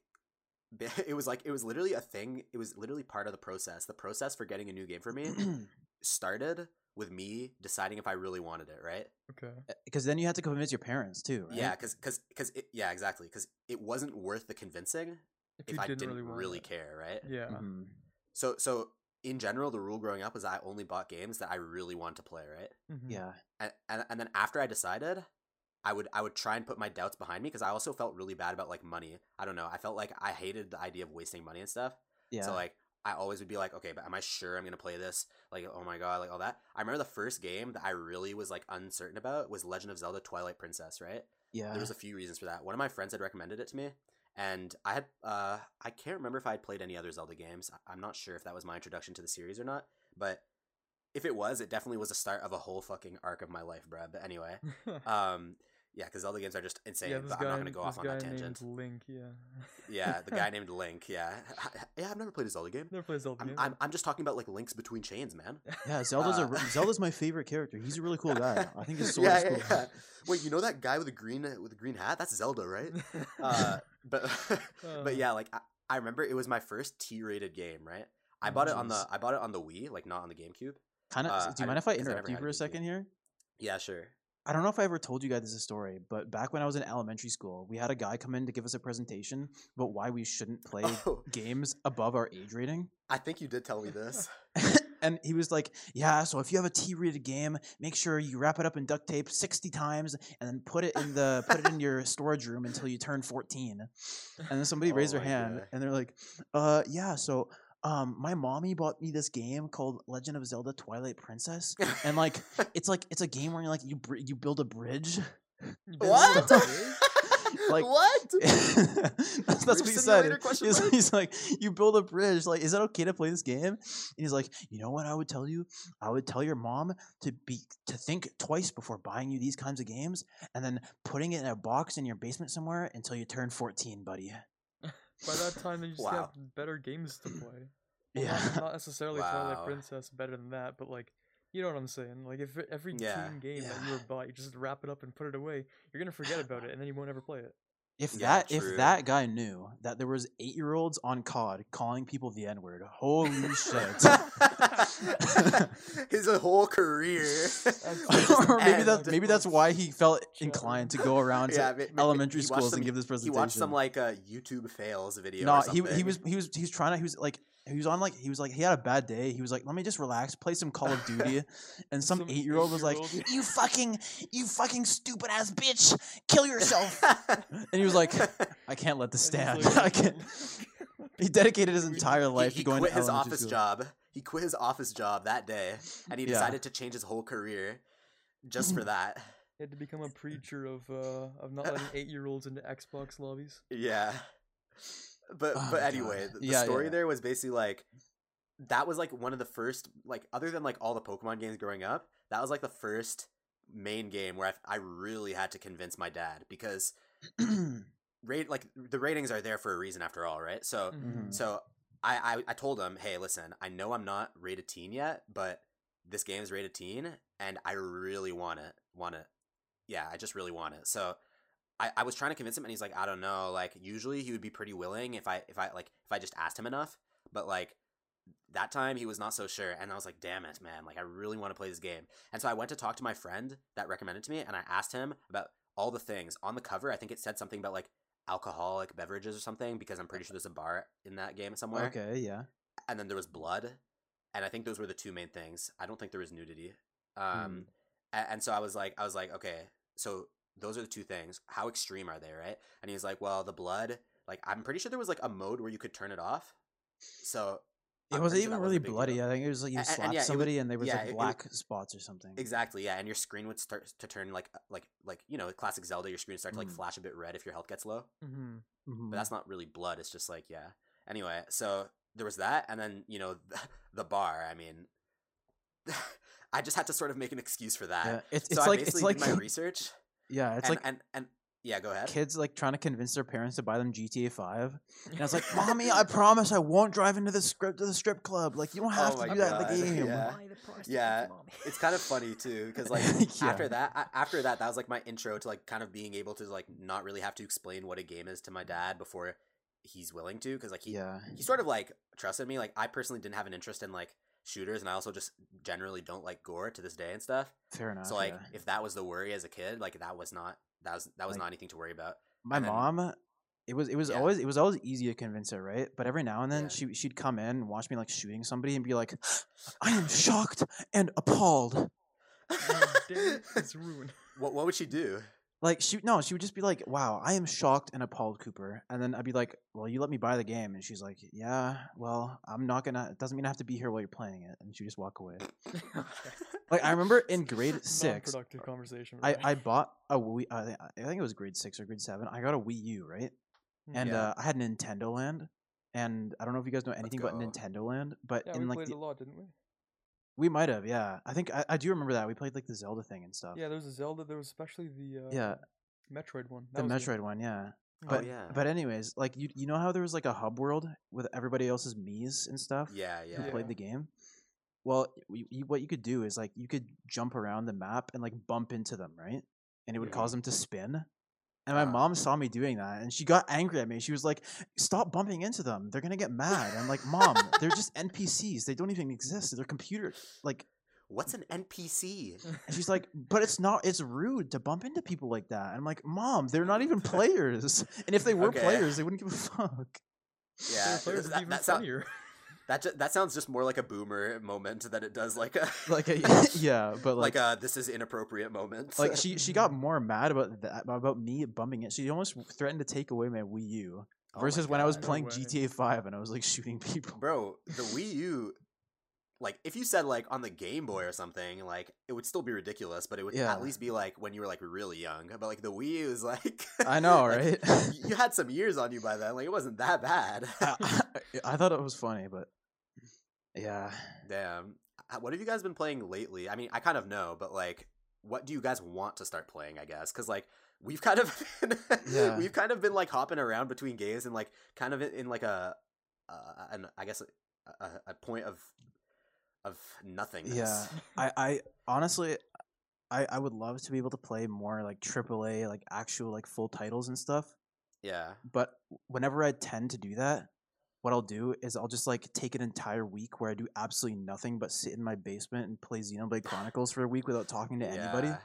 it was like it was literally a thing. It was literally part of the process. The process for getting a new game for me started with me deciding if I really wanted it, right? Okay. Because then you had to convince your parents too, right? Yeah, cuz cuz cuz yeah, exactly, cuz it wasn't worth the convincing If, if I didn't, didn't really, really, care, right? Yeah. Mhm. So so in general, the rule growing up was I only bought games that I really wanted to play, right? Mhm. Yeah. And and, and then after I decided, I would I would try and put my doubts behind me because I also felt really bad about like money. I don't know. I felt like I hated the idea of wasting money and stuff. Yeah. So like I always would be like, okay, but am I sure I'm gonna play this? Like, oh my god, like all that. I remember the first game that I really was like uncertain about was Legend of Zelda: Twilight Princess. Right? yeah. There was a few reasons for that. One of my friends had recommended it to me, and I had uh I can't remember if I had played any other Zelda games. I'm not sure if that was my introduction to the series or not, but if it was, it definitely was the start of a whole fucking arc of my life, bruh. But anyway, um, yeah, because Zelda games are just insane. yeah, this but guy, I'm not gonna go off on guy that tangent. named Link. Yeah. Yeah, the guy named Link. Yeah, yeah, I've never played a Zelda game. Never played a Zelda I'm, game. I'm, I'm just talking about like links between chains, man. yeah, Zelda's a uh, a Zelda's my favorite character. He's a really cool guy. I think his sword yeah, is yeah, cool. yeah. Wait, you know that guy with the green with the green hat? That's Zelda, right? Uh, but Uh, but yeah, like I, I remember it was my first T-rated game, right? I bought it on the I bought it on the Wii, like not on the GameCube. Kind of. uh, do you mind don't- if I never interrupt you had for a a second here? Yeah, sure. I don't know if I ever told you guys this story, but back when I was in elementary school, we had a guy come in to give us a presentation about why we shouldn't play Oh, games above our age rating. I think you did tell me this. and he was like, "Yeah, so if you have a T-rated game, make sure you wrap it up in duct tape sixty times, and then put it in the put it in your storage room until you turn 14. And then somebody raised Oh their hand, God. and they're like, "Uh, yeah, so." Um, my mommy bought me this game called Legend of Zelda: Twilight Princess, and like it's like it's a game where you like you br- you build a bridge. What? Like- what? that's, that's what Bridge he said. He's, he's like, you build a bridge. Like, is that okay to play this game? And he's like, you know what I would tell you? I would tell your mom to be to think twice before buying you these kinds of games, and then putting it in a box in your basement somewhere until you turn fourteen, buddy. By that time, they just Wow. have better games to play. Yeah. Not, not necessarily Twilight Princess better than that, but like, you know what I'm saying? Like, if every Yeah, teen game that you yeah. were bought, you just wrap it up and put it away, you're gonna forget about it, and then you won't ever play it. If Yeah, that true. if that guy knew that there was eight year olds on COD calling people the N word, holy shit. His whole career. or maybe that's maybe that's why he felt inclined to go around to Yeah, ma- ma- elementary schools some- and give this presentation. He watched some like uh, YouTube fails video. no, or he he was he was he was trying to he was like he was on like he was like he had a bad day. He was like, let me just relax, play some Call of Duty, and some, Some eight year old was like, you fucking you fucking stupid ass bitch, kill yourself. and he was like, I can't let this And stand. I can't. He dedicated his entire He- life he, to going quit to his elementary office school. job. He quit his office job that day, and he Yeah. decided to change his whole career just for that. He had to become a preacher of uh of not letting eight year olds into Xbox lobbies. Yeah. But Oh but anyway, God. the, the Yeah, story yeah. there was basically like that was like one of the first like other than like all the Pokemon games growing up, that was like the first main game where I, I really had to convince my dad because rate like the ratings are there for a reason after all, right? So Mhm. so I, I I told him, hey, listen, I know I'm not rated teen yet, but this game's rated teen, and I really want it. Want it? Yeah, I just really want it. So I, I was trying to convince him, and he's like, I don't know. Like usually he would be pretty willing if I if I like if I just asked him enough, but like that time he was not so sure, and I was like, damn it, man! Like I really want to play this game, and so I went to talk to my friend that recommended to me, and I asked him about all the things on the cover. I think it said something about like alcoholic beverages or something because I'm pretty sure there's a bar in that game somewhere okay, yeah. and then there was blood and i think those were the two main things i don't think there was nudity um a- and, so i was like i was like okay so those are the two things how extreme are they right and he's like well the blood like i'm pretty sure there was like a mode where you could turn it off so It I'm wasn't pretty sure even really big bloody. deal. I think it was like you A- and- and slapped yeah, was- somebody and there was yeah, like black spots or something. exactly yeah and your screen would start to turn like like like you know classic zelda your screen would start to like Mm. flash a bit red if your health gets low Mm-hmm. Mhm. but that's not really blood it's just like yeah anyway so there was that and then you know the, the bar i mean I just had to sort of make an excuse for that. Yeah, it's so it's I like basically it's like did my research. Yeah, it's and, like and and yeah, go ahead. kids like trying to convince their parents to buy them GTA Five. And I was like, "Mommy, I promise I won't drive into the strip to the strip club. Like you don't oh have Oh to my do that in the game." yeah. Yeah, It's kind of funny too, because like Yeah. after that, a- after that, that was like my intro to like kind of being able to like not really have to explain what a game is to my dad before he's willing to, because like he Yeah, he sort of like trusted me. Like I personally didn't have an interest in like shooters, and I also just generally don't like gore to this day and stuff. fair enough. so like yeah. if that was the worry as a kid, like that was not that was that was Like- not anything to worry about. my and then- mom it was it was Yeah. always it was always easy to convince her right but every now and then Yeah. she she'd come in and watch me like shooting somebody and be like i am shocked and appalled it's ruined. What what would she do? Like she no she would just be like wow i am shocked and appalled cooper and then i'd be like well you let me buy the game and she's like yeah well i'm not gonna it doesn't mean i have to be here while you're playing it and she just walk away like i remember in grade six Productive conversation. I, right? I bought a Wii. I thi- I think it was grade six or grade seven. I got a Wii U, right? Mm. And Yeah. uh, I had Nintendo Land, and I don't know if you guys know anything about go. Nintendo Land, but yeah, in we like played the, a lot, didn't we? We might have, yeah. I think I, I do remember that we played like the Zelda thing and stuff. Yeah, there was a Zelda. There was especially the uh, yeah, Metroid one. the That good. Metroid one, yeah. Oh, But yeah. but anyways, like you you know how there was like a hub world with everybody else's Mii's and stuff Yeah, who yeah. Yeah. played the game. Well, you, you, what you could do is like you could jump around the map and like bump into them, right? And it would cause them to spin. And my mom saw me doing that, and she got angry at me. She was like, "Stop bumping into them; they're gonna get mad." I'm like, "Mom, they're just NPCs. They don't even exist. They're computer like." What's an NPC? And she's like, "But it's not. It's rude to bump into people like that." I'm like, "Mom, they're not even players. And if they were Okay. players, they wouldn't give a fuck." Yeah, Their players would be that, even that, sound, funnier. That, ju- that sounds just more like a boomer moment than it does like a Like, a, yeah, but like, like, a this is inappropriate moment. like she she got more mad about that about me bumping it. She almost threatened to take away my Wii U. Oh my Versus when I was God. No playing. GTA Five and I was like shooting people. Bro, the Wii U, like if you said like on the Game Boy or something, like it would still be ridiculous, but it would Yeah. at least be like when you were like really young. But like the Wii U is like I know, like, right? you had some years on you by then. Like it wasn't that bad. I, I thought it was funny, but yeah, Damn. What have you guys been playing lately? I mean, I kind of know, but like, what do you guys want to start playing? I guess because like we've kind of been, Yeah. we've kind of been like hopping around between games and like kind of in, in like a, uh, an I guess a, a, a point of of nothingness. yeah. I, I honestly, I, I would love to be able to play more like AAA, like actual like full titles and stuff. yeah. But whenever I tend to do that, what I'll do is I'll just like take an entire week where I do absolutely nothing but sit in my basement and play Xenoblade Chronicles for a week without talking to anybody. Yeah.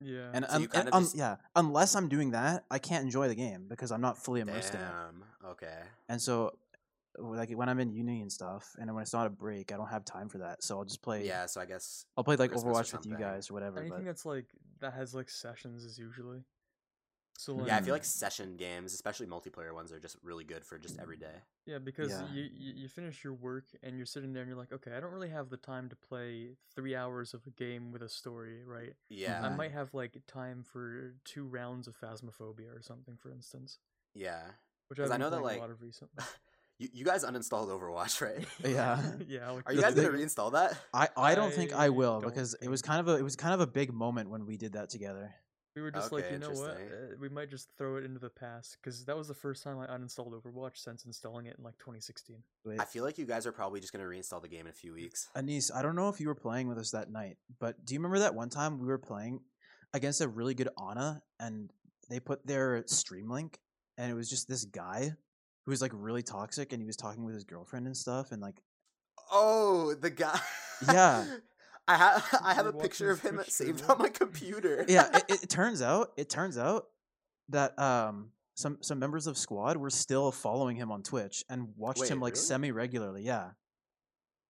Yeah. And, So you kinda and un- just- yeah, unless I'm doing that, I can't enjoy the game because I'm not fully immersed in it. Damn. Okay. And so, like when I'm in uni and stuff, and when it's not a break, I don't have time for that. So I'll just play. Yeah. So I guess. I'll play like Christmas Overwatch with you guys or whatever. Anything But that's like that has like sessions is usually. So like, Yeah, I feel Mm. like session games, especially multiplayer ones, are just really good for just every day. Yeah, because Yeah. You, you you finish your work and you're sitting there and you're like, okay, I don't really have the time to play three hours of a game with a story, right? Yeah. I might have like time for two rounds of Phasmophobia or something, for instance, Yeah. which I've I know that, like, a lot of recently. You, you guys uninstalled Overwatch, right? Yeah. yeah. Like Are you guys gonna thing- reinstall that? I, I don't think I I will don't because it was kind of a it was kind of a big moment when we did that together. We were just like, you know what? Uh, we might just throw it into the past because that was the first time I uninstalled Overwatch since installing it in like 2016. Wait, I feel like you guys are probably just gonna reinstall the game in a few weeks. Anise, I don't know if you were playing with us that night, but do you remember that one time we were playing against a really good Ana and they put their stream link and it was just this guy who was like really toxic and he was talking with his girlfriend and stuff and like Oh, the guy. Yeah. I have I have a picture of him Twitch saved on my computer. yeah, it, it turns out it turns out that um some some members of squad were still following him on Twitch and watched Wait, him like really? semi regularly. Yeah.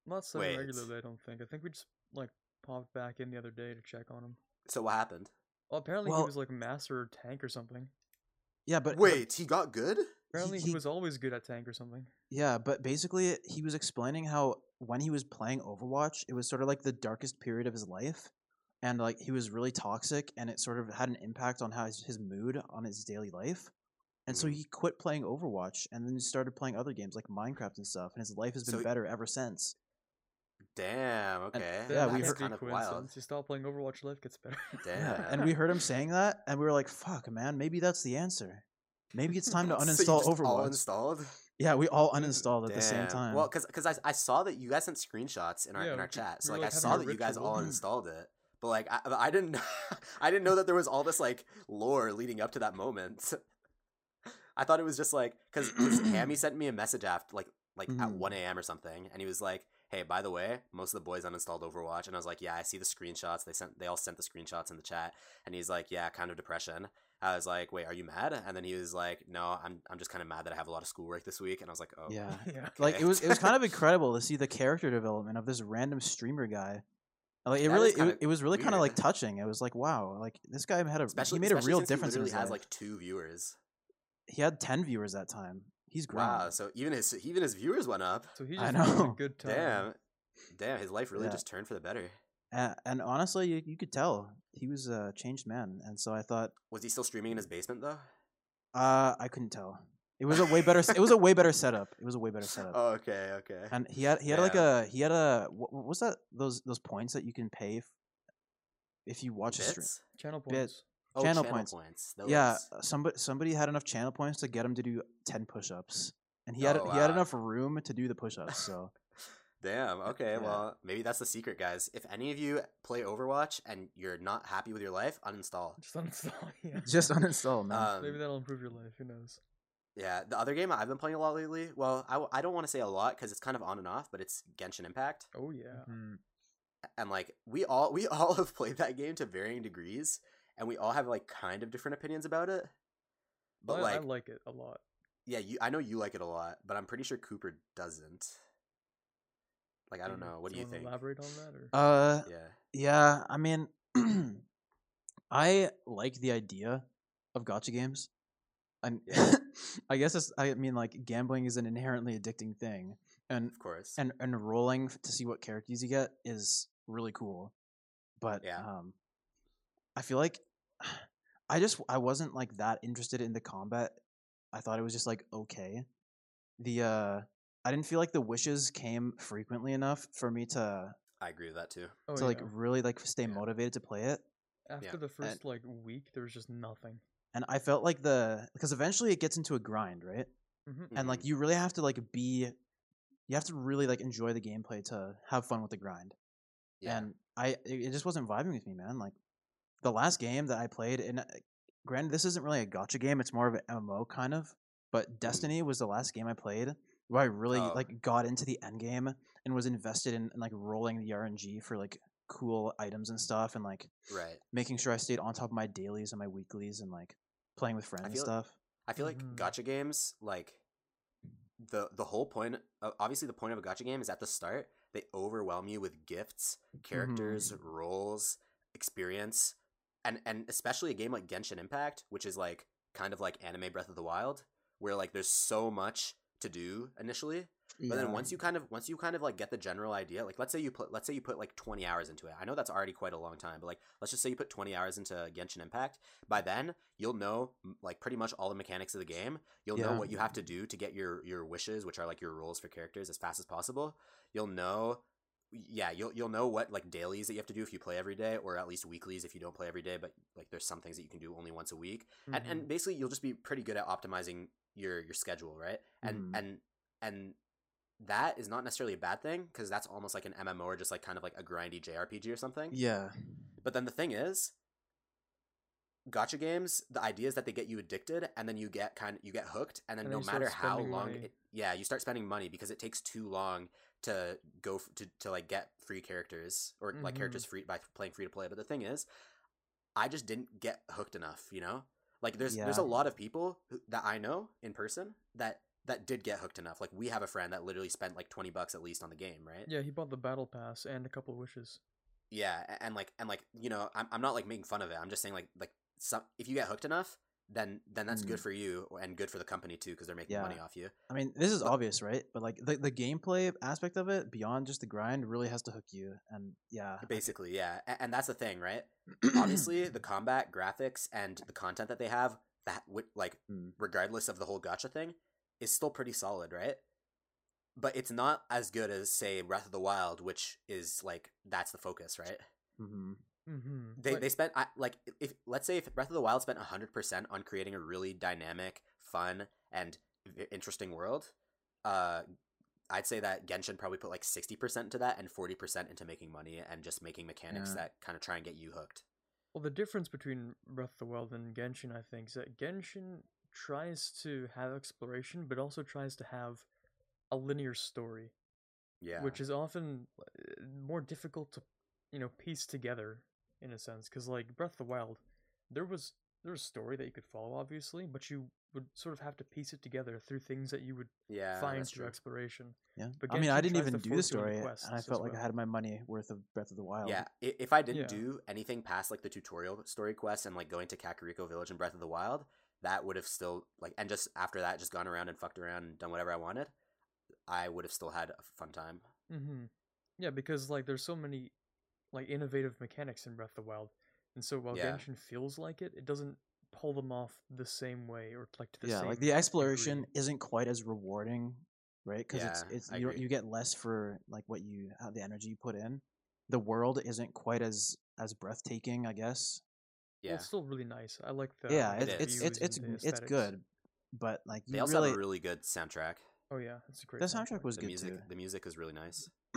Not so Wait. regularly, I don't think. I think we just like popped back in the other day to check on him. So what happened? Well, apparently Well- he was like master tank or something. Yeah, but but- Wait, he got good? Apparently he, he- was always good at tank or something. Yeah, but basically he was explaining how when he was playing Overwatch, it was sort of like the darkest period of his life. And like he was really toxic and it sort of had an impact on how his, his mood on his daily life. And so Mhm. he quit playing Overwatch and then started playing other games like Minecraft and stuff. And his life has been So he- better ever since. Damn. Okay. yeah, we heard- kind of wild. You stop playing Overwatch, life gets better. Damn. Yeah, and we heard him saying that, and we were like, "Fuck, man, maybe that's the answer. Maybe it's time to uninstall just Overwatch." All installed. yeah, we all uninstalled at the same time. Well, because because I, I saw that you guys sent screenshots in our Yeah, in our chat, so we like I saw that you guys all ritual. installed it, but like I, I didn't I didn't know that there was all this like lore leading up to that moment. I thought it was just like because Hammy sent me a message after like like at Mhm. one a.m. or something, and he was like, "Hey, by the way, most of the boys uninstalled Overwatch," and I was like, "Yeah, I see the screenshots. They sent they all sent the screenshots in the chat," and he's like, "Yeah, kind of depression." I was like, "Wait, are you mad?" And then he was like, "No, I'm I'm just kind of mad that I have a lot of schoolwork this week," and I was like, "Oh, yeah, yeah. like it was it was kind of incredible to see the character development of this random streamer guy. Like it That really, it, it was really kind of like touching. It was like, wow, like this guy had a especially he made a real since he difference in his has life. like two viewers. he had ten viewers that time. He's grown. Wow, so even his even his viewers went up. So he I just a good time. Damn, damn, his life really Yeah. just turned for the better. And, and honestly, you, you could tell he was a changed man. And so I thought, Was he still streaming in his basement though? uh, I couldn't tell. It was a way better. it was a way better setup. It was a way better setup. Oh, okay, okay. And he had he had like a he had a what, what was that those those points that you can pay f- if you watch a stream. Bits? Channel Bit- points. Oh, channel channel, points. points. Yeah, somebody somebody had enough channel points to get him to do ten push-ups, and he had Oh, he had enough room to do the push-ups. So Damn. Okay. Yeah. Well, maybe that's the secret, guys. If any of you play Overwatch and you're not happy with your life, uninstall. Just uninstall. Yeah. just uninstall, man. Um, Maybe that'll improve your life. Who knows? Yeah, the other game I've been playing a lot lately. Well, I, I don't want to say a lot because it's kind of on and off, but it's Genshin Impact. Oh yeah. Mhm. and like we all we all have played that game to varying degrees and we all have like kind of different opinions about it but I, like, I like it a lot. yeah you i know you like it a lot but i'm pretty sure cooper doesn't like i don't know what do you think Elaborate on that, or Uh, yeah yeah. I mean, I like the idea of gacha games. And Yeah. I guess it's. I mean, like gambling is an inherently addicting thing, and of course and and rolling to see what characters you get is really cool. But Yeah. um, I feel like I just I wasn't like that interested in the combat. I thought it was just like okay. The uh, I didn't feel like the wishes came frequently enough for me to i agree with that too oh, to like yeah. really like stay Yeah. motivated to play it. after the first like week, there was just nothing. And I felt like the because eventually it gets into a grind, right? Mm-hmm. And like you really have to like be, you have to really like enjoy the gameplay to have fun with the grind. yeah and I it it just wasn't vibing with me, man. Like the last game that I played, and uh, granted, this isn't really a gacha game; it's more of an MMO kind of. But Destiny was the last game I played where I really Oh. like got into the end game and was invested in, in like rolling the RNG for like cool items and stuff, and like right making sure I stayed on top of my dailies and my weeklies, and like playing with friends and stuff. i feel like Mhm. gacha games like the the whole point obviously the point of a gacha game is at the start they overwhelm you with gifts characters roles experience and and especially a game like genshin impact which is like kind of like anime breath of the wild where like there's so much to do initially but then once you kind of once you kind of like get the general idea like let's say you put let's say you put like 20 hours into it. I know that's already quite a long time but like let's just say you put 20 hours into genshin impact. By then you'll know like pretty much all the mechanics of the game. You'll know what you have to do to get your your wishes which are like your roles for characters as fast as possible. You'll know yeah you'll you'll know what like dailies that you have to do if you play every day or at least weeklies if you don't play every day but like there's some things that you can do only once a week. And, Mm-hmm. and basically you'll just be pretty good at optimizing your your schedule right? And Mhm. and and that is not necessarily a bad thing because that's almost like an mmo or just like kind of like a grindy jrpg or something. Yeah, but then the thing is gacha games the idea is that they get you addicted and then you get kind of you get hooked and then And no then you start matter how long it, yeah you start spending money because it takes too long to go f- to, to like get free characters or like Mhm. characters free by playing free to play. But the thing is i just didn't get hooked enough you know like there's there's a lot of people who, that i know in person that that did get hooked enough like we have a friend that literally spent like 20 bucks at least on the game right Yeah, he bought the battle pass and a couple of wishes. yeah, a- and like and like you know, I'm I'm not like making fun of it. I'm just saying like like some if you get hooked enough, then then that's good Mm. for you and good for the company too because they're making money off you. I mean, this is obvious, right? But like the the gameplay aspect of it, beyond just the grind, really has to hook you. And yeah, Basically, yeah, a- and that's the thing, right? Obviously, the combat graphics and the content that they have that would like Mm. regardless of the whole gacha thing is still pretty solid, right? but it's not as good as say Breath of the Wild, which is like that's the focus, right? hmm Mm-hmm. They they spent I, like if let's say if Breath of the Wild spent hundred percent on creating a really dynamic, fun, and interesting world, uh, I'd say that Genshin probably put like sixty percent into that and forty percent into making money and just making mechanics Yeah. that kind of try and get you hooked. Well, the difference between Breath of the Wild and Genshin, I think, is that Genshin tries to have exploration, but also tries to have a linear story, Yeah, which is often uh, more difficult to, you know, piece together in a sense. Because like Breath of the Wild, there was there was a story that you could follow, obviously, but you would sort of have to piece it together through things that you would yeah, find through true. exploration. Yeah. But I mean, I didn't even do the force you into story, and I felt like I had my money worth of Breath of the Wild. Yeah, if I didn't Yeah. do anything past like the tutorial story quest and like going to Kakariko Village and Breath of the Wild, that would have still like and just after that just gone around and fucked around and done whatever I wanted, I would have still had a fun time. Mm-hmm. Yeah, because like there's so many like innovative mechanics in Breath of the Wild, and so while Yeah. Genshin feels like it, it doesn't pull them off the same way or like to the yeah, same. like the exploration degree. isn't quite as rewarding, right? Because Yeah, it's it's I you agree. you get less for like what you how the energy you put in. The world isn't quite as as breathtaking, I guess. Well, Yeah, it's still really nice. I like the yeah, it's it it's it's it's it's good, but like they you also really have a really good soundtrack. Oh yeah, it's a great. the soundtrack was The good music, too. the music is really nice.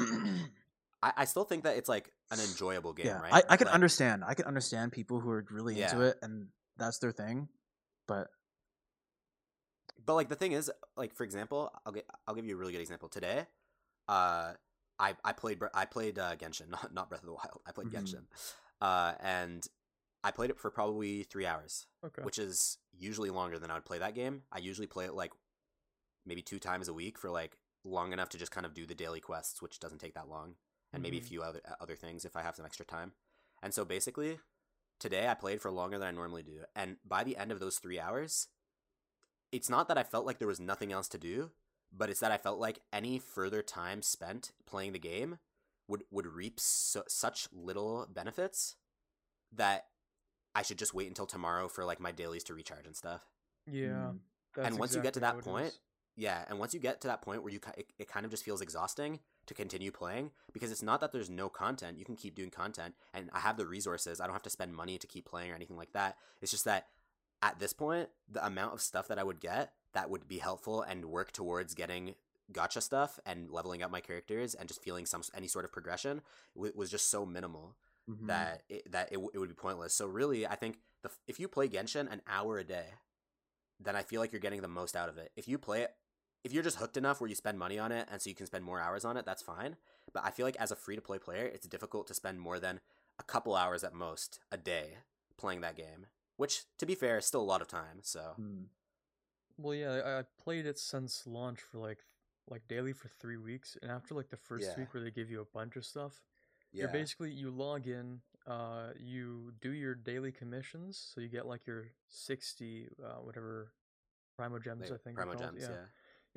I, I still think that it's like an enjoyable game, yeah, right? I, I can Like, understand. I can understand people who are really into it and that's their thing. But But like the thing is, like for example, I'll get I'll give you a really good example. Today, uh, I I played I played uh, Genshin, not not Breath of the Wild. I played Mhm. Genshin, uh, and I played it for probably three hours, Okay. which is usually longer than I would play that game. I usually play it like maybe two times a week for like long enough to just kind of do the daily quests, which doesn't take that long, and maybe a Mhm. few other uh, other things if I have some extra time. And so basically, today I played for longer than I normally do, and by the end of those three hours, it's not that I felt like there was nothing else to do, but it's that I felt like any further time spent playing the game would would reap so, such little benefits that I should just wait until tomorrow for like my dailies to recharge and stuff. yeah. Mm. That's once you get to that point. Yeah, and once you get to that point where you it, it kind of just feels exhausting to continue playing because it's not that there's no content. You can keep doing content and I have the resources. I don't have to spend money to keep playing or anything like that. It's just that at this point, the amount of stuff that I would get that would be helpful and work towards getting gacha stuff and leveling up my characters and just feeling some any sort of progression w- was just so minimal mhm. that it, that it, w- it would be pointless. So really, I think the f- if you play Genshin an hour a day, then I feel like you're getting the most out of it. If you play it, if you're just hooked enough where you spend money on it and so you can spend more hours on it, that's fine. But I feel like as a free to play player, it's difficult to spend more than a couple hours at most a day playing that game. Which, to be fair, is still a lot of time. So Mm. Well, yeah, I, played it since launch for like like daily for three weeks, and after like the first Yeah. week where they give you a bunch of stuff, yeah, you're basically you log in, uh, you do your daily commissions, so you get like your sixty uh, whatever Primogems I think they're Primo called,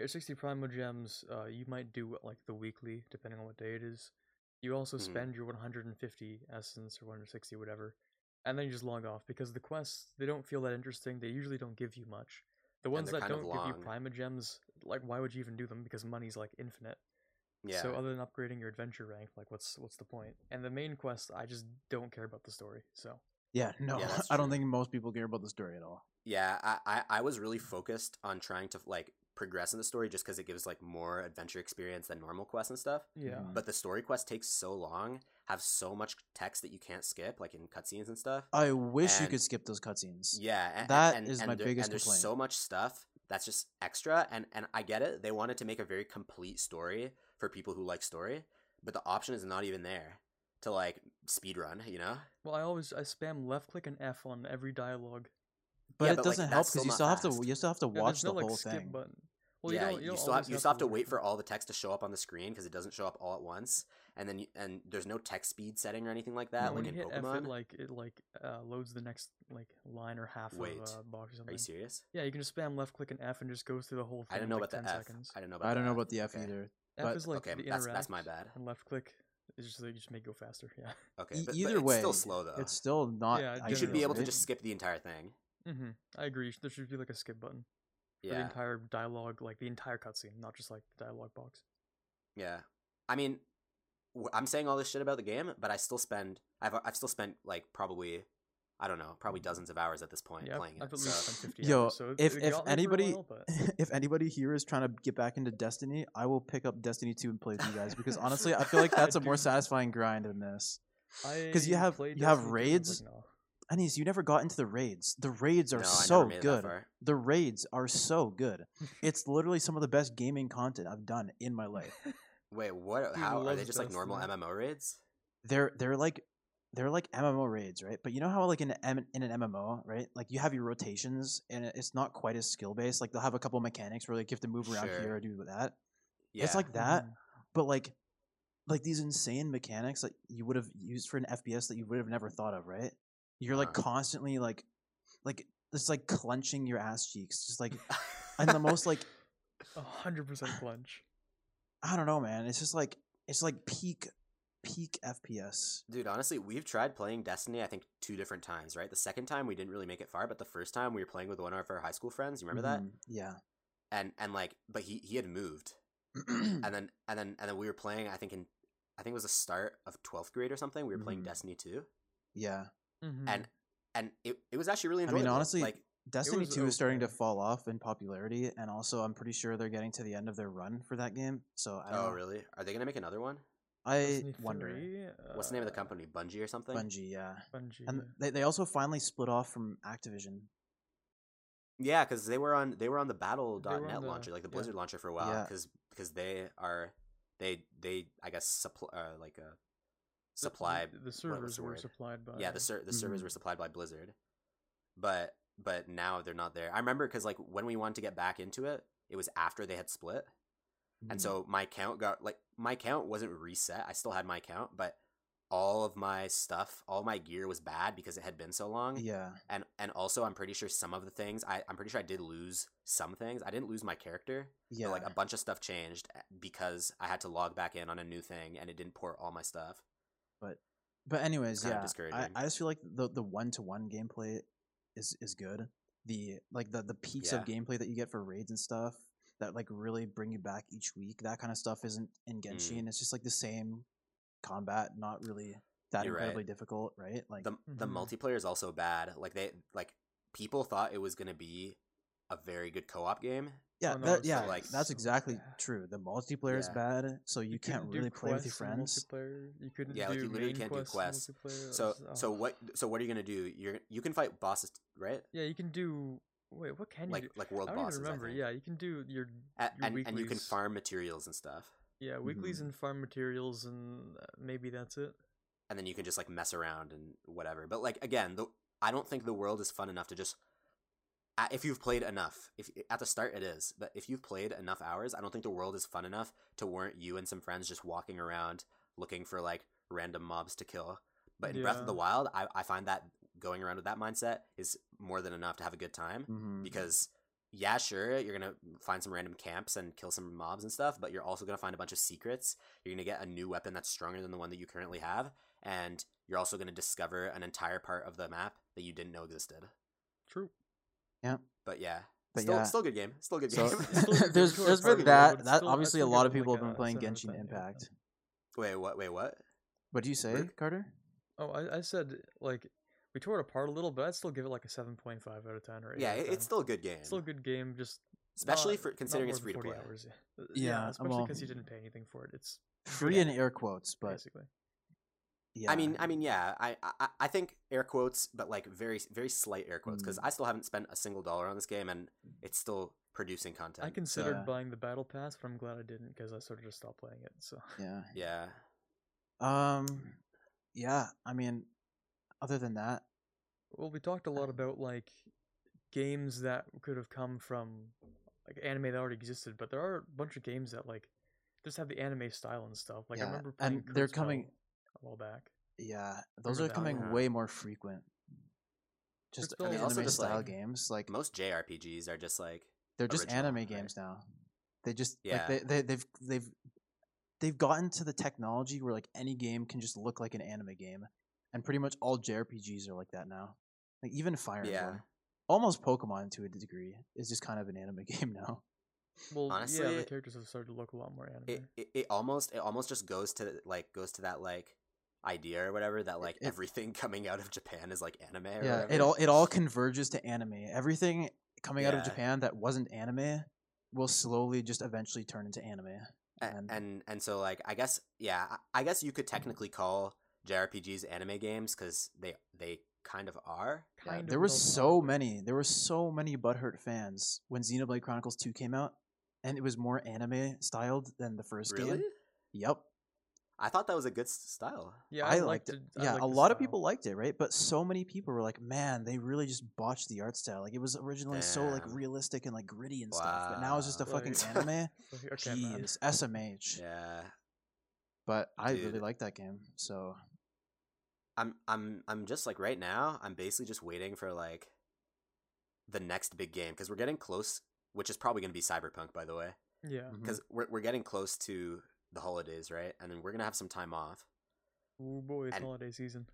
Gems, yeah. Your sixty primo gems, uh, you might do like the weekly depending on what day it is. You also Mhm. spend your one hundred and fifty essence or one hundred sixty whatever, and then you just log off because the quests they don't feel that interesting. They usually don't give you much. The ones that don't give you long. Primogems, like why would you even do them? Because money's like infinite. Yeah. So other than upgrading your adventure rank, like what's what's the point? And the main quest, I just don't care about the story. So Yeah, no, Yeah, I don't think most people care about the story at all. Yeah, I, I, I was really focused on trying to like progress in the story just because it gives like more adventure experience than normal quests and stuff. yeah, Mhm. But the story quest takes so long, have so much text that you can't skip, like in cutscenes and stuff. I wish you could skip those cutscenes. Yeah, and, That and, is and my there- biggest And there's complaint. so much stuff that's just extra, and and I get it. They wanted to make a very complete story for people who like story, but the option is not even there to like speed run. You know? Well, I always I spam left click and F on every dialogue. But Yeah, it but, doesn't that's help still because you not still have to you still have to Yeah, watch there's no the like whole skip thing. button. Well, yeah, you don't. You, don't still have always you still have to do wait for all the text to show up on the screen because it doesn't show up all at once, and then you, and there's no text speed setting or anything like that, No, like when in hit Pokemon. F, it like it like uh, loads the next like line or half Wait, of a box or Are something. you serious? Yeah, you can just spam left click and F and just goes through the whole thing. I don't know like about 10 the F. seconds. I didn't know about. I don't know about the F Okay. either. F but- is like okay, the that's that's my bad. And left click is just like you just make it go faster. Yeah. Okay, but, but either it's way, still slow though. It's still not. Yeah, you should be able to just skip the entire thing. Mm-hmm. I agree. There should be like a skip button. For the Yeah. entire dialogue, like the entire cutscene, not just like the dialogue box. Yeah, I mean, I'm saying all this shit about the game, but I still spend I've I've still spent like probably I don't know probably dozens of hours at this point Yeah, playing I've it. at So least spent 50 Yo, hours. So if- if got me for a anybody- while, but if anybody here is trying to get back into Destiny, I will pick up Destiny 2 and play with you guys because honestly, I feel like that's a more satisfying grind than this. Because you have- you have Destiny 2 and I was raids, like, "No." Anis, you never got into the raids. The raids are no, so never made it that good. The raids are so good. It's literally some of the best gaming content I've done in my life. Wait, what? Dude How are they just like normal Destiny. MMO raids? They're they're like they're like MMO raids, right? But you know how like in an, in an MMO, right? Like you have your rotations and it's not quite as skill based. Like they'll have a couple mechanics where like you have to move around Sure. here or do that. Yeah, It's like that, Mhm. but like like these insane mechanics that you would have used for an FPS that you would have never thought of, right? You're like Uh-huh. constantly like like it's like clenching your ass cheeks, just like and the most like A hundred percent clench. I don't know, man. It's just like it's like peak peak FPS. Dude, honestly, we've tried playing Destiny. I think two different times. Right, the second time we didn't really make it far, but the first time we were playing with one of our high school friends. You remember that? Mhm, Yeah. And and like, but he he had moved, and then and then and then we were playing. I think in I think it was the start of twelfth grade or something. We were playing Mhm. Destiny two, yeah. Mhm. and and it, it was actually really enjoyable. I mean, honestly, like Destiny was 2 is starting to fall off in popularity, and also I'm pretty sure they're getting to the end of their run for that game. So I don't oh know. really? Are they gonna make another one? I Destiny wonder. 3, What's the name of the uh, company? Bungie or something? Bungie, yeah. Bungie. And they, they also finally split off from Activision. Yeah, because they were on they were on the Battle.net on the- launcher, like the yeah. Blizzard launcher for a while, Yeah. because because they are they they I guess supply uh, like a Supply The, the servers the were supplied by. yeah the ser- the servers Mhm. were supplied by Blizzard, but but now they're not there. I remember because like when we wanted to get back into it, it was after they had split, and Mhm. so my account got like my account wasn't reset. I still had my account, but all of my stuff, all my gear was bad because it had been so long yeah, and and also I'm pretty sure some of the things I I'm pretty sure I did lose some things. I didn't lose my character. yeah. Like a bunch of stuff changed eh, because I had to log back in on a new thing and it didn't port all my stuff. But but anyways, yeah. I. I just feel like the the one to one gameplay is is good. The like the the peaks of gameplay that you get for raids and stuff that like really bring you back each week. That kind of stuff isn't in Genshin. It's just like the same combat, not really that Mm. You're right. incredibly difficult, right? Like The the Mhm. multiplayer is also bad. Like they like people thought it was gonna be a very good co-op game. Yeah, Oh, that, it's yeah, so- like that's so exactly bad. true. The multiplayer is bad, so you, can't really play with your friends. You couldn't Yeah, do like you literally can't do quests in quests. So was- so oh. what so what are you gonna do? You're you can fight bosses, right? Yeah, you can do. Wait, what can you Like do? like world I don't bosses. even remember. I think. Yeah, you can do your A- your and and you can farm materials and stuff, yeah weeklies Mhm. and farm materials, and uh, maybe that's it. and then you can just like mess around and whatever. But like again, the I don't think the world is fun enough to just a- if you've played enough. If at the start it is, but if you've played enough hours, I don't think the world is fun enough to warrant you and some friends just walking around looking for like random mobs to kill. But in Breath of the Wild, I, I find that going around with that mindset is more than enough to have a good time Mhm. because yeah, sure, you're gonna find some random camps and kill some mobs and stuff, but you're also gonna find a bunch of secrets. You're gonna get a new weapon that's stronger than the one that you currently have, and you're also gonna discover an entire part of the map that you didn't know existed. True. But yeah, But still, yeah. still good game. Still a good game. It's still a good there's game. there's It's been good game, that that still- I'd obviously a lot of people like, have been playing 7 out of Genshin 10, yeah. Impact. wait, what? Wait, what? What do you say, Rick? Carter? Oh, I, I said like we tore it apart a little, but I'd still give it like a seven point five out of ten or eight Yeah, out of 10. it's still a good game, still a good game. Just especially not- for considering it's free to play. Hours. Yeah, Uh, Yeah, especially well- because you didn't pay anything for it. It's Free in air quotes, but basically yeah. I mean, I mean, yeah, I, I, I think air quotes, but like very, very slight air quotes, because Mm. I still haven't spent a single dollar on this game, and it's still producing content. I considered yeah. buying the battle pass, but I'm glad I didn't because I sort of just stopped playing it. So yeah. Yeah, Um, yeah. I mean, other than that, well, we talked a lot about like games that could have come from like anime that already existed, but there are a bunch of games that like just have the anime style and stuff. Like I remember playing and they're Kurt's coming- Bell a while back. yeah, those Remember are that coming one? way more frequent. Just Crystal- I mean, also anime just, style like, games, like most JRPGs are just like they're just original, anime right? games now. They just Yeah. like they, they they've they've they've gotten to the technology where like any game can just look like an anime game, and pretty much all JRPGs are like that now. Like even Fire Yeah. Emblem, almost Pokemon to a degree. is just kind of an anime game now. Well, Honestly, yeah, Honestly, the characters have started to look a lot more anime. it, it, it almost it almost just goes to like goes to that like idea or whatever that like it- everything coming out of Japan is like anime. Or Yeah, it all it all converges to anime. Everything coming out of Japan that wasn't anime will slowly just eventually turn into anime. And- and and so like I guess yeah I- guess you could mm-hmm. technically call JRPGs anime games because they they kind of are. Yeah, Kind of, there were so many. There were so many butthurt fans when Xenoblade Chronicles 2 came out, and it was more anime styled than the first Really? game. Yep. I thought that was a good style. Yeah, I, I, liked it. I yeah, liked a lot of people liked it, right? But so many people were like, "Man, they really just botched the art style. Like it was originally so like realistic and like gritty and stuff, but now it's just a fucking anime." Okay. Jeez, SMH. Yeah, But I really like that game. So I'm I'm I'm just like right now. I'm basically just waiting for like the next big game because we're getting close, which is probably going to be Cyberpunk, by the way, Yeah. Mm-hmm. because we're we're getting close to the holidays, right? And then we're gonna have some time off. Oh boy, it's And- holiday season.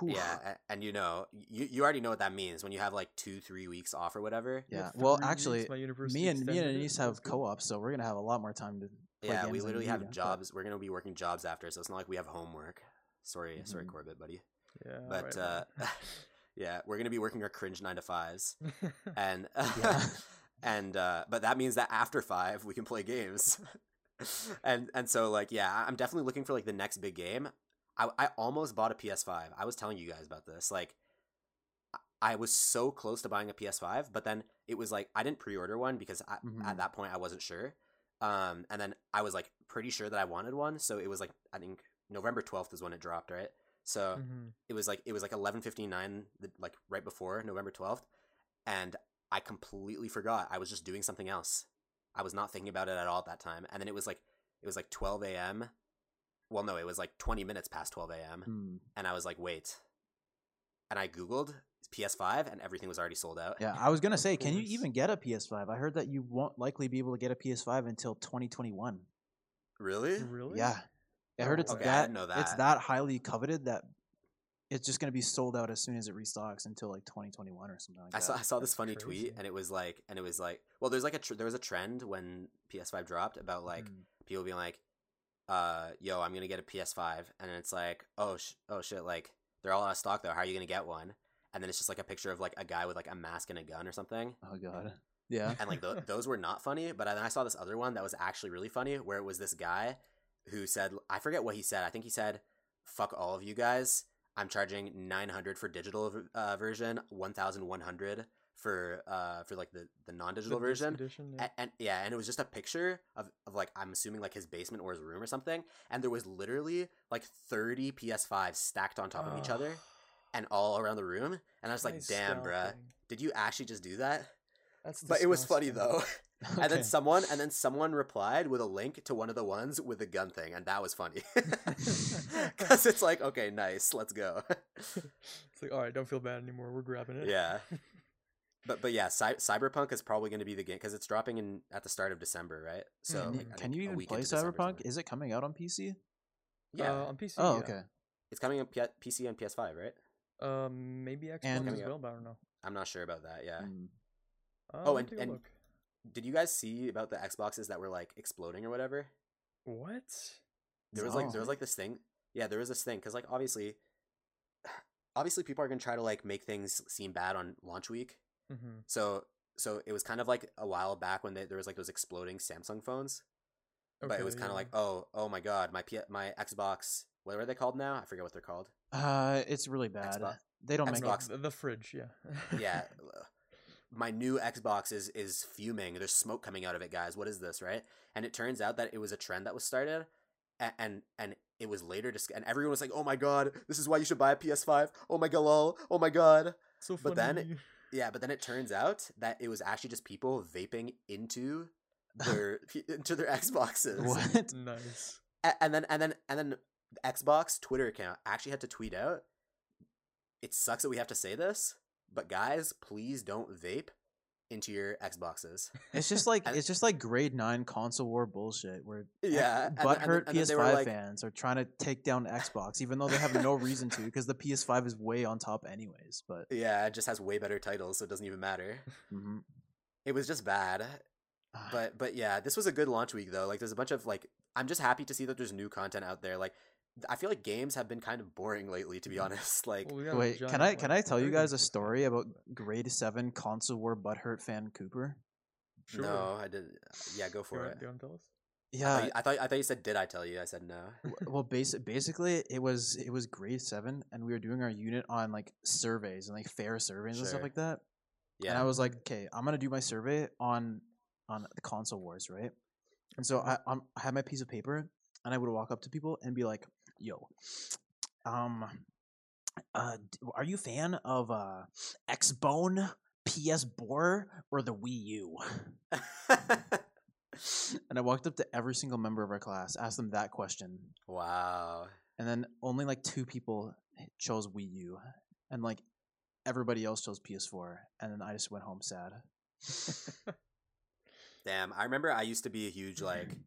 Whew. Yeah, a- and you know, you you already know what that means when you have like two, three weeks off or whatever. Yeah. With Well, actually, my university me and me and extended Anise have co-ops, so we're gonna have a lot more time to. Play yeah, we games than literally you have do, but- jobs. We're gonna be working jobs after, so it's not like we have homework. Sorry, sorry, Mhm. Corbett, buddy. Yeah, But right, uh, right. yeah, we're gonna be working our cringe nine to fives, and Yeah. and uh, but that means that after five we can play games, and and so like yeah, I'm definitely looking for like the next big game. I I almost bought a PS5. I was telling you guys about this. Like, I- was so close to buying a PS5, but then it was like I didn't pre-order one because I, Mhm. at that point I wasn't sure. Um, and then I was like pretty sure that I wanted one, so it was like I think November 12th is when it dropped, right? So Mhm. it was like it was like 11:59 the- like right before November 12th and I completely forgot. I was just doing something else. I was not thinking about it at all at that time. And then it was like it was like 12 a.m. Well, no, it was like 20 minutes past 12 a.m. Hmm. And I was like, wait. And I googled PS5 and everything was already sold out. Yeah, I was gonna say, can you even get a PS5? I heard that you won't likely be able to get a PS5 until 2021. Really? Really? Yeah, I heard Oh, it's okay, I that, didn't know it's that. that highly coveted that it's just gonna be sold out as soon as it restocks until like 2021 or something like I that. saw I saw this That's funny tweet and it was like and it was like well there's like a tr- there was a trend when PS5 dropped about like Mm. people being like, uh, yo, I'm gonna get a PS5, and it's like, oh, sh- oh shit, like they're all out of stock though. How are you gonna get one? And then it's just like a picture of like a guy with like a mask and a gun or something, Oh god. Yeah. and like th- those were not funny. But then I saw this other one that was actually really funny, where it was this guy who said, I forget what he said. I think he said, "Fuck all of you guys. I'm charging 900 for digital uh, version, 1,100 for uh for like the the non-digital The version." edition, yeah. and, and yeah, and it was just a picture of, of like I'm assuming like his basement or his room or something, and there was literally like 30 PS5s stacked on top of each other and all around the room, and I was like, Nice "Damn, bruh, scalping. did you actually just do that?" That's But it was funny disgusting. though. And then someone and then someone replied with a link to one of the ones with the gun thing, and that was funny. Cuz it's like, "Okay, nice. Let's go." it's like, all right, don't feel bad anymore. We're grabbing it. yeah. But but yeah, Cy- Cyberpunk is probably going to be the game cuz it's dropping in at the start of December, right? So Mhm. like, can you even play into December or Cyberpunk? Is it coming out on PC? Yeah. Uh, on PC. Oh, yeah. okay. It's coming on P- PC and PS5, right? Um, maybe Xbox And- as well, but I don't know. I'm not sure about that. Yeah. Mm. Uh, Oh, and- and- look. Did you guys see about the Xboxes that were like exploding or whatever? What? There was like there was like this thing. Yeah, there was this thing because like obviously, obviously people are gonna try to like make things seem bad on launch week. Mm-hmm. So so it was kind of like a while back when they, there was like those exploding Samsung phones, but it was kind of like oh oh my god my P- my Xbox what are they called now? I forget what they're called. Uh, it's really bad. Xbox- They don't make it. the fridge, yeah. yeah my new xbox is is fuming there's smoke coming out of it guys what is this right and it turns out that it was a trend that was started and and, and it was later just and everyone was like oh my god this is why you should buy a ps5 oh my god oh my god so funny. But then- yeah but then it turns out that it was actually just people vaping into their into their xboxes What? nice. A- and then and then and then the Xbox Twitter account actually had to tweet out. It sucks that we have to say this, but guys, please don't vape into your Xboxes. It's just like And- it's just like grade nine console war bullshit where Yeah, and then- and then- butthurt and then they were PS5 like- fans are trying to take down Xbox, even though they have no reason to, because the PS5 is way on top anyways. But Yeah, it just has way better titles, so it doesn't even matter. mhm. It was just bad. Ah, But but yeah, this was a good launch week though. Like there's a bunch of like I'm just happy to see that there's new content out there. Like I feel like games have been kind of boring lately, to be mm. honest. Like Well, we wait, can I can I tell you guys a story about grade seven console war butthurt fan Cooper? Sure. no, I did. Yeah, go Do you for wanna- it. do you wanna tell us? I Yeah, thought, you, I thought I thought you said did I tell you? I said no. well, basic, basically, it was it was grade seven, and we were doing our unit on like surveys and like fair surveys and stuff like that. Yeah. And I was like, okay, I'm gonna do my survey on on the console wars, right? And so mm-hmm. I I'm, I had my piece of paper, and I would walk up to people and be like, "Yo, um, uh, are you a fan of uh Xbone, PS Boar, or the Wii U?" And I walked up to every single member of our class, asked them that question, wow. and then only like two people chose Wii U, and like everybody else chose PS4, and then I just went home sad. Damn. I remember I used to be a huge like.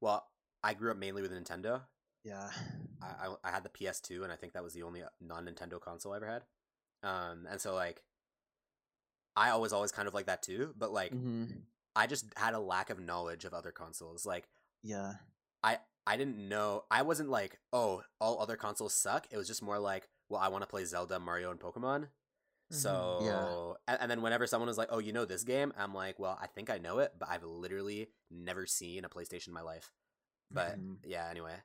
Well, I grew up mainly with Nintendo. Yeah. I, I had the PS2, and I think that was the only non Nintendo console I ever had. Um, and so like, I always always kind of like that too. But like, hmm I just had a lack of knowledge of other consoles. Like, Yeah. I I didn't know. I wasn't like, oh, all other consoles suck. It was just more like, well, I want to play Zelda, Mario, and Pokemon. Mhm. So, and, and then whenever someone was like, "Oh, you know this game," I'm like, "Well, I think I know it, but I've literally never seen a PlayStation in my life." But Mhm. yeah, anyway,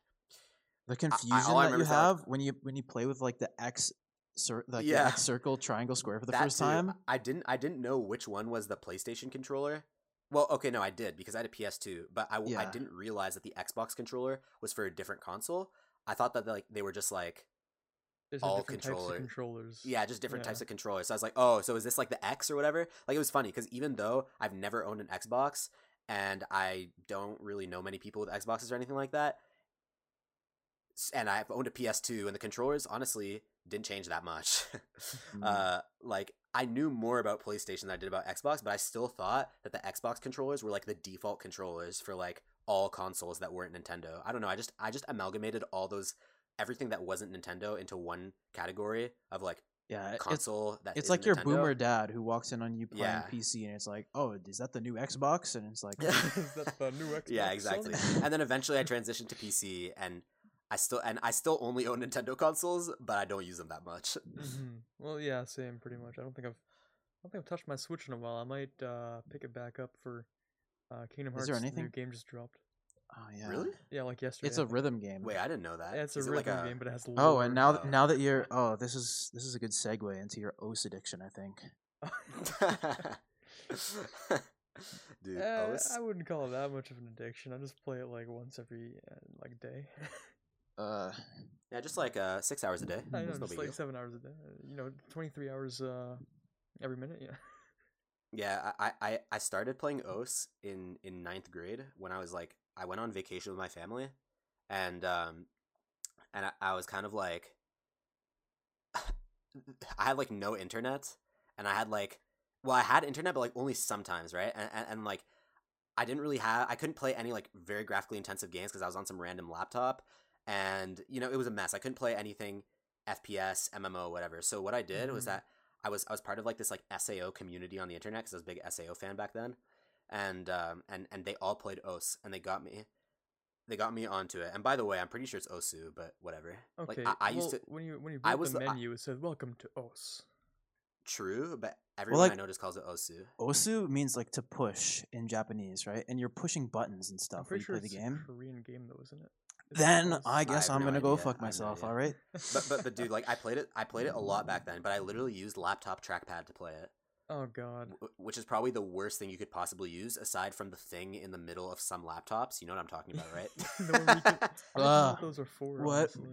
The confusion all I that you remember is that, have when you when you play with like the X, cir- like the Yeah. X circle, triangle, square for the That first too. time. I didn't. I didn't know which one was the PlayStation controller. Well, okay, no, I did because I had a PS2, but I, Yeah. didn't realize that the Xbox controller was for a different console. I thought that like they were just like There's all controller- types of controllers. yeah, just different Yeah. types of controllers. So I was like, oh, so is this like the X or whatever? Like it was funny because even though I've never owned an Xbox and I don't really know many people with Xboxes or anything like that, s- and I've owned a PS2 and the controllers honestly didn't change that much. Mm. uh, like I knew more about PlayStation than I did about Xbox, but I still thought that the Xbox controllers were like the default controllers for like all consoles that weren't Nintendo. I don't know. I just I just amalgamated all those everything that wasn't Nintendo into one category of like yeah, it's console that it's like your Nintendo. boomer dad who walks in on you playing Yeah. PC, and it's like, oh, is that the new Xbox? And it's like, Is that the new Xbox? Yeah, exactly. And then eventually I transitioned to PC and I still and I still only own Nintendo consoles, but I don't use them that much. Mhm. Well, yeah, same pretty much. I don't think I've, I don't think I've touched my Switch in a while. I might uh, pick it back up for uh, Kingdom Is Hearts. there the new anything? game just dropped. oh yeah, Really? Yeah, like yesterday. It's a rhythm game. Wait, I didn't know that. Yeah, it's a it rhythm like a... game, but it has. Oh, and now Oh. now that you're oh, this is this is a good segue into your OS addiction, I think. Dude, Eh, I wouldn't call it that much of an addiction. I just play it like once every uh, like day. Uh, Yeah, just like uh, six hours a day. I know, just like deal. seven hours a day. uh, You know, twenty three hours uh, every minute. Yeah. Yeah, I, I, I started playing OS in, in ninth grade when I was like I went on vacation with my family, and um, and I, I was kind of like, I had like no internet, and I had like, well, I had internet, but like only sometimes, right? And and, and like, I didn't really have, I couldn't play any like very graphically intensive games because I was on some random laptop, and you know it was a mess. I couldn't play anything FPS, MMO, whatever. So what I did was Mhm. that I was I was part of like this like SAO community on the internet because I was a big SAO fan back then, and um and and they all played OS and they got me, they got me onto it. And by the way, I'm pretty sure it's Osu, but whatever. Okay. Like I, I used well, to when you when you I was the the- I- menu, it said "Welcome to OS." true, but everyone I like- know just calls it Osu. Osu means like to push in Japanese, right? And you're pushing buttons and I'm stuff when pretty you sure play the game. a Korean game though, isn't it? Is it Then I guess have I'm no gonna go idea. fuck I no myself. All right. But but but dude, like I played it I played it a lot back then, but I literally used laptop trackpad to play it. oh god. wh- Which is probably the worst thing you could possibly use, aside from the thing in the middle of some laptops. You know what I'm talking about, right? The one where can- I don't know Ah, what those are for. what? honestly.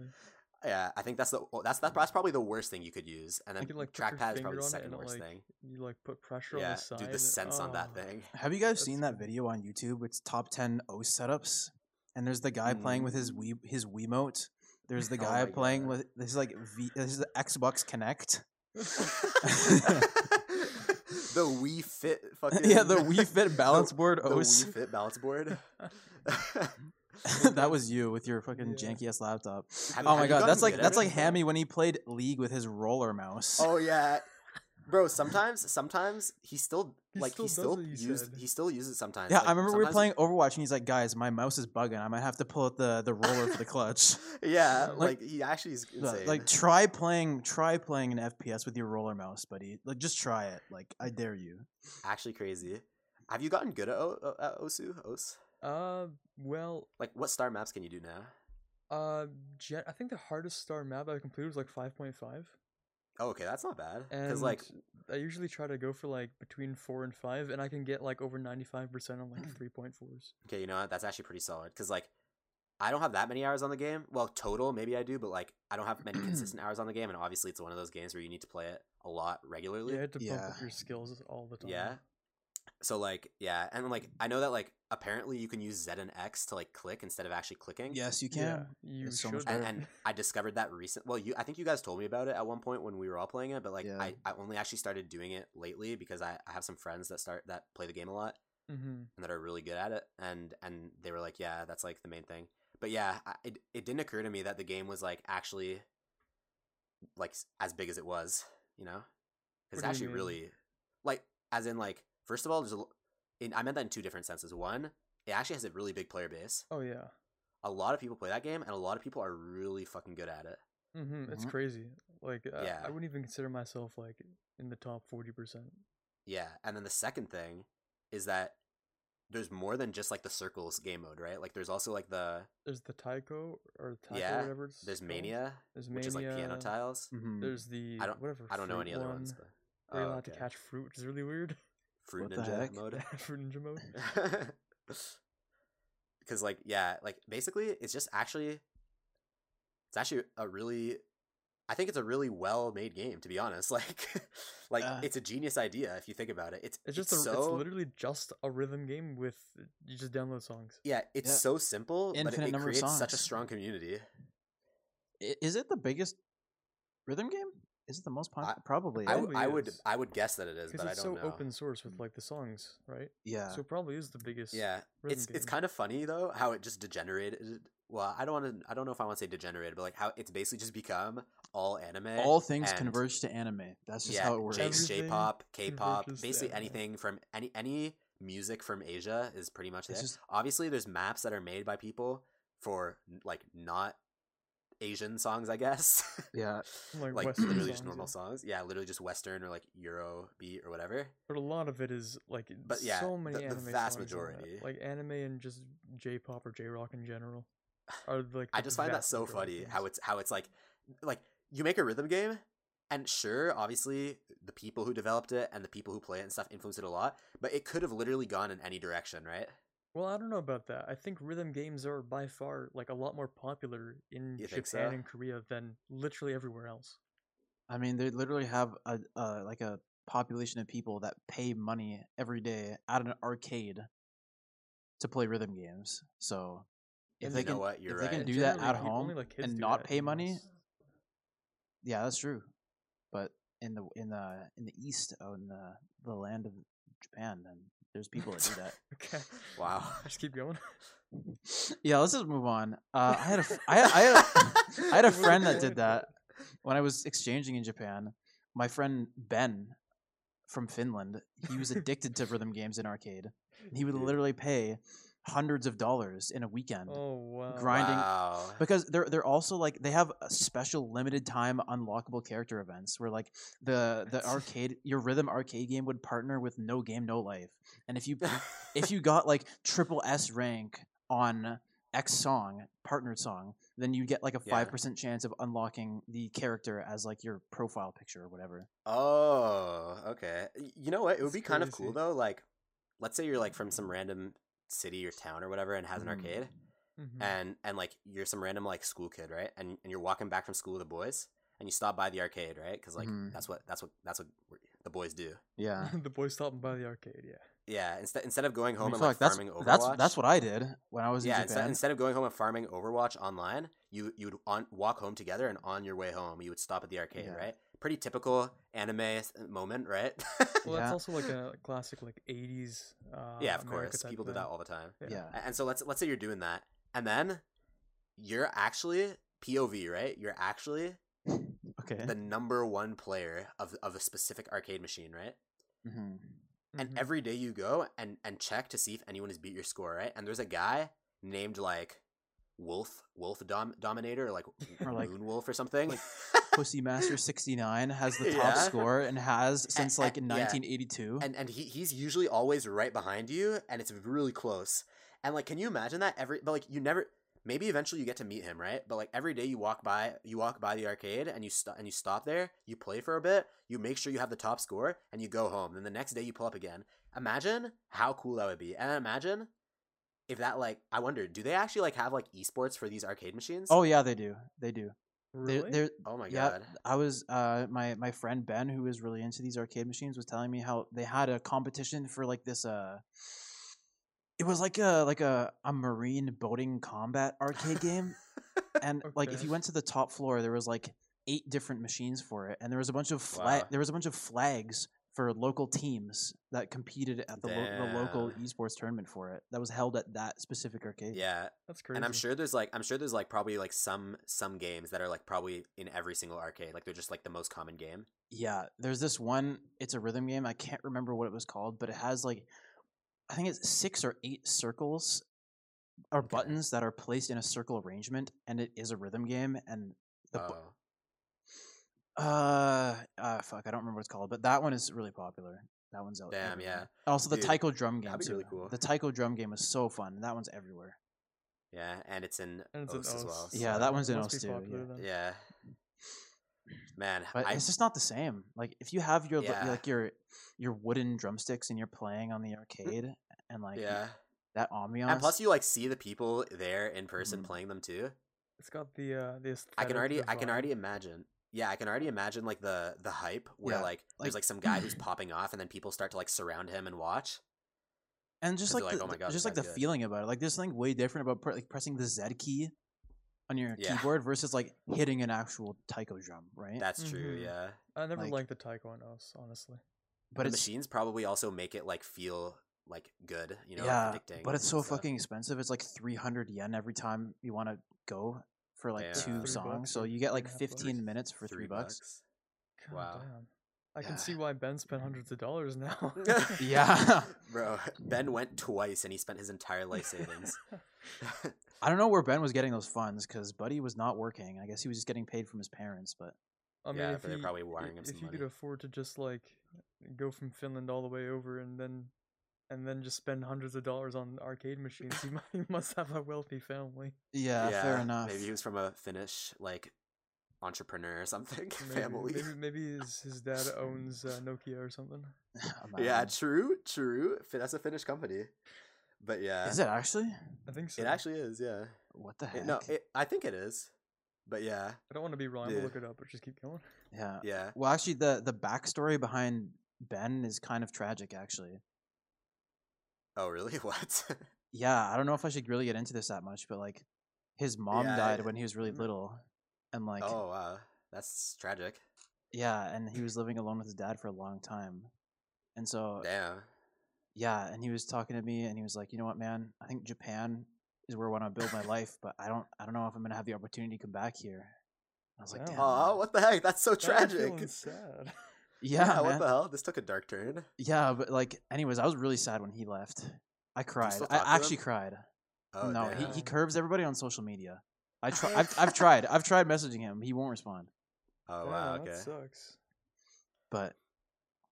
Yeah, I think that's the that's that, that's probably the worst thing you could use, and then could, like, trackpad is probably the second worst like, thing. You like put pressure on Yeah, the side. dude, the and- sense on that oh. thing. Have you guys That's seen that video on YouTube? It's top ten O setups, and there's the guy playing with his mm. Wii his Wiimote. There's the Oh guy my playing God. with this is like v, this is the Xbox Kinect. the Wii Fit fucking yeah, the Wii Fit balance board. the Os. Wii Fit balance board. that was you with your fucking Yeah. janky ass laptop. Have- Oh have my god, that's like that's like Hammy when he played League with his roller mouse. Oh yeah, bro. Sometimes, sometimes he still He like still he still it, used said. he still uses sometimes. yeah, like, I remember we were playing Overwatch and he's like, "Guys, my mouse is bugging. I might have to pull out the the roller for the clutch." Yeah, Like- like, he actually is insane. like try playing try playing an FPS with your roller mouse, buddy. Like just try it. Like I dare you. actually crazy. Have you gotten good at, o- o- at Osu? Os? Uh, well, Like, what star maps can you do now? uh, gen- I think the hardest star map I completed was like five point five, Oh, okay, that's not bad. Because like, I usually try to go for like between four and five, and I can get like over ninety five percent on like three point fours. okay, you know what? That's actually pretty solid. Because like, I don't have that many hours on the game. Well, total maybe I do, but like, I don't have many consistent hours on the game. And obviously, it's one of those games where you need to play it a lot regularly. Yeah, you had to bump Yeah. up your skills all the time. Yeah. So like, yeah, and like, I know that like, apparently you can use Z and X to like click instead of actually clicking. Yes, you yeah, can. you It's so much and, and I discovered that recent. Well, you, I think you guys told me about it at one point when we were all playing it, but like, Yeah. I, I only actually started doing it lately because I, I have some friends that start that play the game a lot hmm and that are really good at it, and and they were like, yeah, that's like the main thing. But yeah, I, it it didn't occur to me that the game was like actually like as big as it was, you know? It's What do you actually really like as in like first of all, there's a l- in, I meant that in two different senses. One, it actually has a really big player base. Oh yeah. A lot of people play that game, and a lot of people are really fucking good at it. Mm-hmm. It's Mhm. crazy. Like, uh, Yeah. I wouldn't even consider myself like in the top forty percent. Yeah, and then the second thing is that there's more than just like the circles game mode, right? Like there's also like the There's the Taiko or Taiko, Yeah, whatever. It's there's called. Mania, There's which is like piano Mania, tiles. Mhm. There's the I don't whatever. I don't know fruit any other one, ones, but Where you're oh, allowed to catch fruit, which is really weird. Fruit What the Ninja heck? mode. fruit ninja mode. Because like yeah, like basically it's just actually it's actually a really I think it's a really well made game to be honest. Like like Uh, it's a genius idea if you think about it. It's It's just a, so it's literally just a rhythm game with you just download songs. yeah, it's Yeah. so simple, but it, it number of creates such a strong community. Is it the biggest rhythm game? Is it the most popular? Probably. I, w- I Probably would is. I would guess that it is, Because but I don't so know. open source with hmm. like the songs, right? yeah. So it probably is the biggest. Yeah, rhythm it's it's kind of funny though how it just degenerated. Well, I don't want to. I don't know if I want to say degenerated, but like how it's basically just become all anime. All things and- converge to anime. That's just yeah, how it works. J- Everything J-pop, K-pop, basically anything from any any music from Asia is pretty much there. It's just Obviously, there's maps that are made by people for like not Asian songs, I guess. yeah. Like like Western literally just songs, normal yeah. songs. Yeah, literally just Western or like Euro beat or whatever. But a lot of it is like But yeah, so many the- the anime vast songs majority. like anime and just J-pop or J-rock in general, are like. I just find that so funny of how it's how it's like like you make a rhythm game and sure obviously the people who developed it and the people who play it and stuff influenced it a lot but it could have literally gone in any direction right Well, I don't know about that. I think rhythm games are by far like a lot more popular in You think Japan so? and Korea than literally everywhere else. I mean, they literally have a uh, like a population of people that pay money every day at an arcade to play rhythm games. So if And they you know can, what you're if they right can And do that generally, at home only, like, kids and do not that pay the money, yeah, that's true. But in the in the in the east, out in the the land of Japan, then there's people that do that. Okay. wow Just keep going. yeah, let's just move on. Uh, I had a f- I had, I had a, I had a friend that did that when I was exchanging in Japan. My friend Ben from Finland, he was addicted to rhythm games in arcade. And he would literally pay hundreds of dollars in a weekend Oh wow. grinding wow. because they're they're also like they have a special limited time unlockable character events where like the the arcade your rhythm arcade game would partner with no game no life and if you if you got like triple S rank on X song partnered song then you get like a Yeah. five percent chance of unlocking the character as like your profile picture or whatever. oh okay you know what it would That's be kind of cool though like let's say you're like from some random city or town or whatever and has an Mhm. arcade Mhm. and and like you're some random like school kid right and, and you're walking back from school with the boys and you stop by the arcade right because like Mhm. that's what that's what that's what the boys do Yeah. the boys stopping by the arcade. Yeah. yeah instead instead of going home and feel like, like that's farming overwatch that's that's what I did when I was yeah in instead, instead of going home and farming overwatch online you you would on walk home together and on your way home you would stop at the arcade Yeah. right pretty typical anime moment, right? Well, Yeah. that's also like a classic like '80s. Uh, yeah, of America course. type People do thing. that all the time. Yeah. A- And so let's let's say you're doing that, and then you're actually POV, right? You're actually Okay. the number one player of of a specific arcade machine, right? hmm And Mhm. every day you go and and check to see if anyone has beat your score, right? And there's a guy named like Wolf Wolf Dom, Dominator, like Or, like- Moon Wolf or something. like Pussy Master 69 has the top Yeah. score and has since like in yeah. 1982. and and he, he's usually always right behind you and it's really close and like can you imagine that every but like you never maybe eventually you get to meet him right but like every day you walk by you walk by the arcade and you stop and you stop there you play for a bit you make sure you have the top score and you go home then the next day you pull up again imagine how cool that would be and imagine if that like i wonder do they actually like have like esports for these arcade machines oh yeah, they do. They do. They're, really? they're, oh my yeah, god I was uh my my friend Ben who is really into these arcade machines was telling me how they had a competition for like this uh it was like a like a, a marine boating combat arcade game and like if you went to the top floor there was like eight different machines for it and there was a bunch of flag Wow. there was a bunch of flags for local teams that competed at the, lo- the local esports tournament for it that was held at that specific arcade yeah That's crazy. And I'm sure there's like I'm sure there's like probably like some some games that are like probably in every single arcade. Like they're just like the most common game. Yeah, there's this one. It's a rhythm game. I can't remember what it was called, but it has like, I think it's six or eight circles or Okay. buttons that are placed in a circle arrangement, and it is a rhythm game. And the Oh. Uh, uh, fuck, I don't remember what it's called, but that one is really popular. That one's out. Damn, everywhere. yeah. Also, the Dude, taiko drum game that'd be too. really cool. The taiko drum game is so fun. and That one's everywhere. Yeah, and it's in And it's an osu as well. osu, Yeah, that one's in must osu too, popular yeah. Yeah. Man, But I it's just not the same. Like if you have your Yeah. like your your wooden drumsticks and you're playing on the arcade and like yeah. that ambiance. And plus you like see the people there in person Mhm. playing them too. It's got the uh the I can already I can already imagine. Yeah, I can already imagine like the the hype where Yeah, like, like- there's like some guy who's popping off and then people start to like surround him and watch. and just like they're the, like, "Oh my God, just like the good." feeling about it. Like there's something way different about pre- like pressing the Z key on your Yeah. keyboard versus like hitting an actual taiko drum, right? That's true, Mhm. yeah. I never like- liked the taiko on osu, honestly. but the machines probably also make it like feel like good, you know, yeah, like, addicting but it's so stuff. fucking expensive. It's like 300 yen every time you want to go for like Yeah. two Three songs. bucks So you get like and a half bucks. 15 minutes for three, bucks. God Wow. damn. I Yeah. can see why Ben spent hundreds of dollars now. Yeah. Bro, Ben went twice and he spent his entire life savings. I don't know where Ben was getting those funds because Buddy was not working. I guess he was just getting paid from his parents. But I mean, Yeah, if they're he, probably i- wiring him if some he could afford to just like go from Finland all the way over and then and then just spend hundreds of dollars on arcade machines, he, mu- he must have a wealthy family. yeah, fair enough. Maybe he was from a Finnish like entrepreneur or something Maybe, family. Maybe, maybe his, his dad owns uh, Nokia or something. Yeah, true, true. That's a Finnish company. But yeah, Is it actually? I think so. it actually is. Yeah. What the It- heck? no, it, I think it is. But yeah, I don't want to be wrong. I'll look it up, but just keep going. yeah. yeah. Well, actually, the the backstory behind Ben is kind of tragic. Actually, Oh, really? What? yeah. I don't know if I should really get into this that much, but like, his mom Yeah, died I- when he was really mm. little, and like, oh, wow. That's tragic. yeah, and he was living alone with his dad for a long time, and so Damn. yeah, and he was talking to me, and he was like, you know what, man, I think Japan is where I want to build my life, but I don't, I don't know if I'm gonna have the opportunity to come back here. I was like, Damn. Oh, what the heck? That's so tragic. sad. Yeah, what man. the hell? This took a dark turn. Yeah, but like, anyways, I was really sad when he left. I cried. I actually him? cried. Oh, no, he, damn. he curves everybody on social media. I try. I've, I've tried. I've tried messaging him. He won't respond. Oh, Damn, wow. That Okay. sucks. But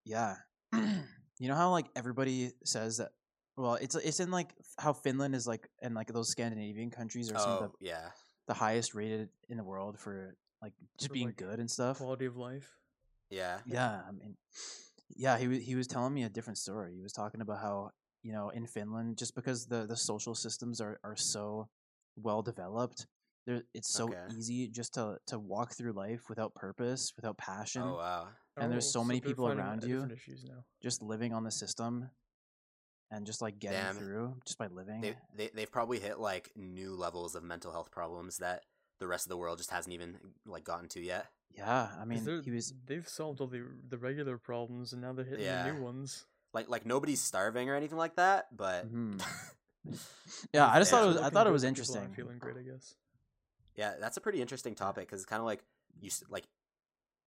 yeah, you know how like everybody says that. Well, it's it's in like how Finland is like, and like those Scandinavian countries are some of Oh, the, yeah. the highest rated in the world for like just For, being like, good and stuff. Quality of life. Yeah. Yeah, I mean, yeah, he was he was telling me a different story. He was talking about how you know in Finland, just because the the social systems are are so well developed, there it's so Okay. easy just to to walk through life without purpose, without oh, passion, Oh, wow. And there's so many people around you. now. just living on the system, and just like getting Damn. through just by living. They, they, they've probably hit like new levels of mental health problems that the rest of the world just hasn't even like gotten to yet. Yeah, I mean, they're- he was. they've solved all the the regular problems, and now they're hitting Yeah. the new ones. Like like nobody's starving or anything like that, but Mhm. Yeah, I just thought it was. I thought it was but people aren't interesting. Feeling great, I guess. yeah, that's a pretty interesting topic because it's kind of like you like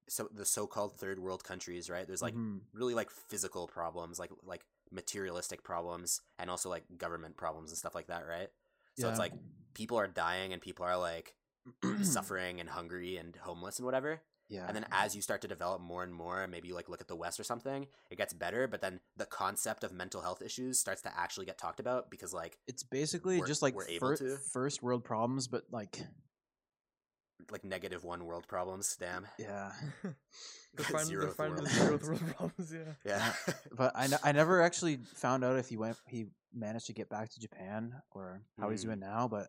so the so-called third world countries, right? There's like Mhm. really like physical problems, like like materialistic problems, and also like government problems and stuff like that, right? So it's like people are dying and people are like suffering and hungry and homeless and whatever. Yeah, And then as you start to develop more and more, maybe you like look at the West or something, it gets better. But then the concept of mental health issues starts to actually get talked about because like it's basically we're- just like we're able fir- to. first world problems, but like, like negative one world problems. Damn. yeah. They're finding, they're Zeroth the world. zeroth world problems. Yeah. Yeah. But I, n- I never actually found out if he went he managed to get back to Japan or how he's Mm. doing now. But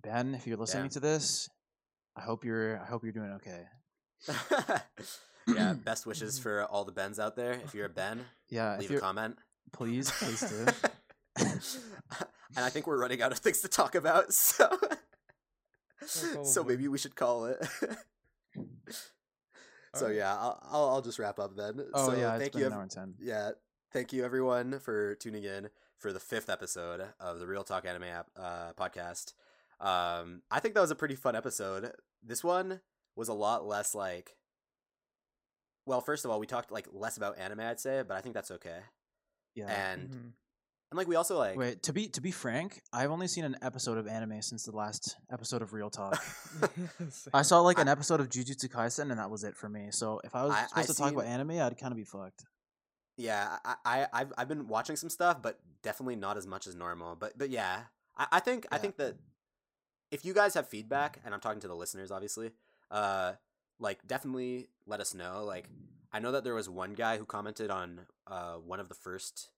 Ben, if you're listening Yeah. to this, I hope you're I hope you're doing okay. yeah. Best wishes for all the Bens out there. If you're a Ben, Yeah, leave a comment. please please do. and I think we're running out of things to talk about, so so maybe we should call it. so Alright. yeah, I'll, I'll I'll just wrap up then. Oh so yeah, thank you. an hour and ten. yeah, thank you everyone for tuning in for the fifth episode of the Real Talk Anime app, uh, podcast. Um, I think that was a pretty fun episode. This one was a lot less like. Well, first of all, we talked like less about anime, I'd say, but I think that's okay. Yeah. And Mhm. and like we also like Wait, to be to be frank, I've only seen an episode of anime since the last episode of Real Talk. I saw like I- an episode of Jujutsu Kaisen, and that was it for me. So if I was I- I supposed to talk about anime, I'd kind of be fucked. Yeah, I, I I've I've been watching some stuff, but definitely not as much as normal. But but yeah, I, I think I think that if you guys have feedback, and I'm talking to the listeners, obviously, uh, like definitely let us know. Like I know that there was one guy who commented on uh one of the first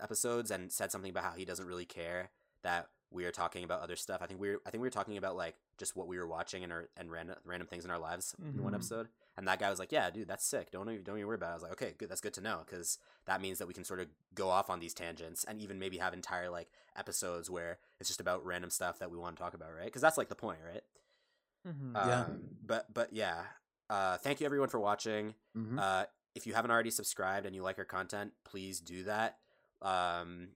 episodes and said something about how he doesn't really care that we are talking about other stuff. I think we were I think we were talking about like just what we were watching and our and random random things in our lives in one Mhm. episode. And that guy was like, "Yeah, dude, that's sick. Don't even, don't even worry about it." I was like, "Okay, good. That's good to know because that means that we can sort of go off on these tangents and even maybe have entire like episodes where it's just about random stuff that we want to talk about, right? Because that's like the point, right? Mhm. Yeah. Um, but but yeah, uh, thank you everyone for watching. Mm-hmm. Uh, if you haven't already subscribed and you like our content, please do that. Um,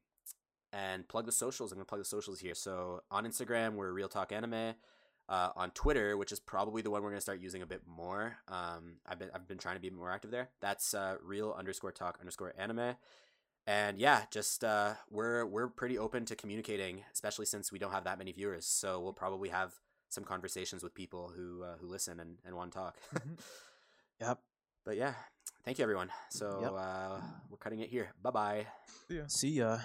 and plug the socials. I'm gonna plug the socials here. So on Instagram, we're Real Talk Anime. Uh, on Twitter, which is probably the one we're gonna start using a bit more. Um, I've been I've been trying to be more active there. That's uh, Real underscore Talk underscore Anime. And yeah, just uh, we're we're pretty open to communicating, especially since we don't have that many viewers. So we'll probably have some conversations with people who uh, who listen and, and want to talk. Mhm. Yep. But yeah, thank you everyone. So Yep. uh, we're cutting it here. Bye bye. Yeah. See ya.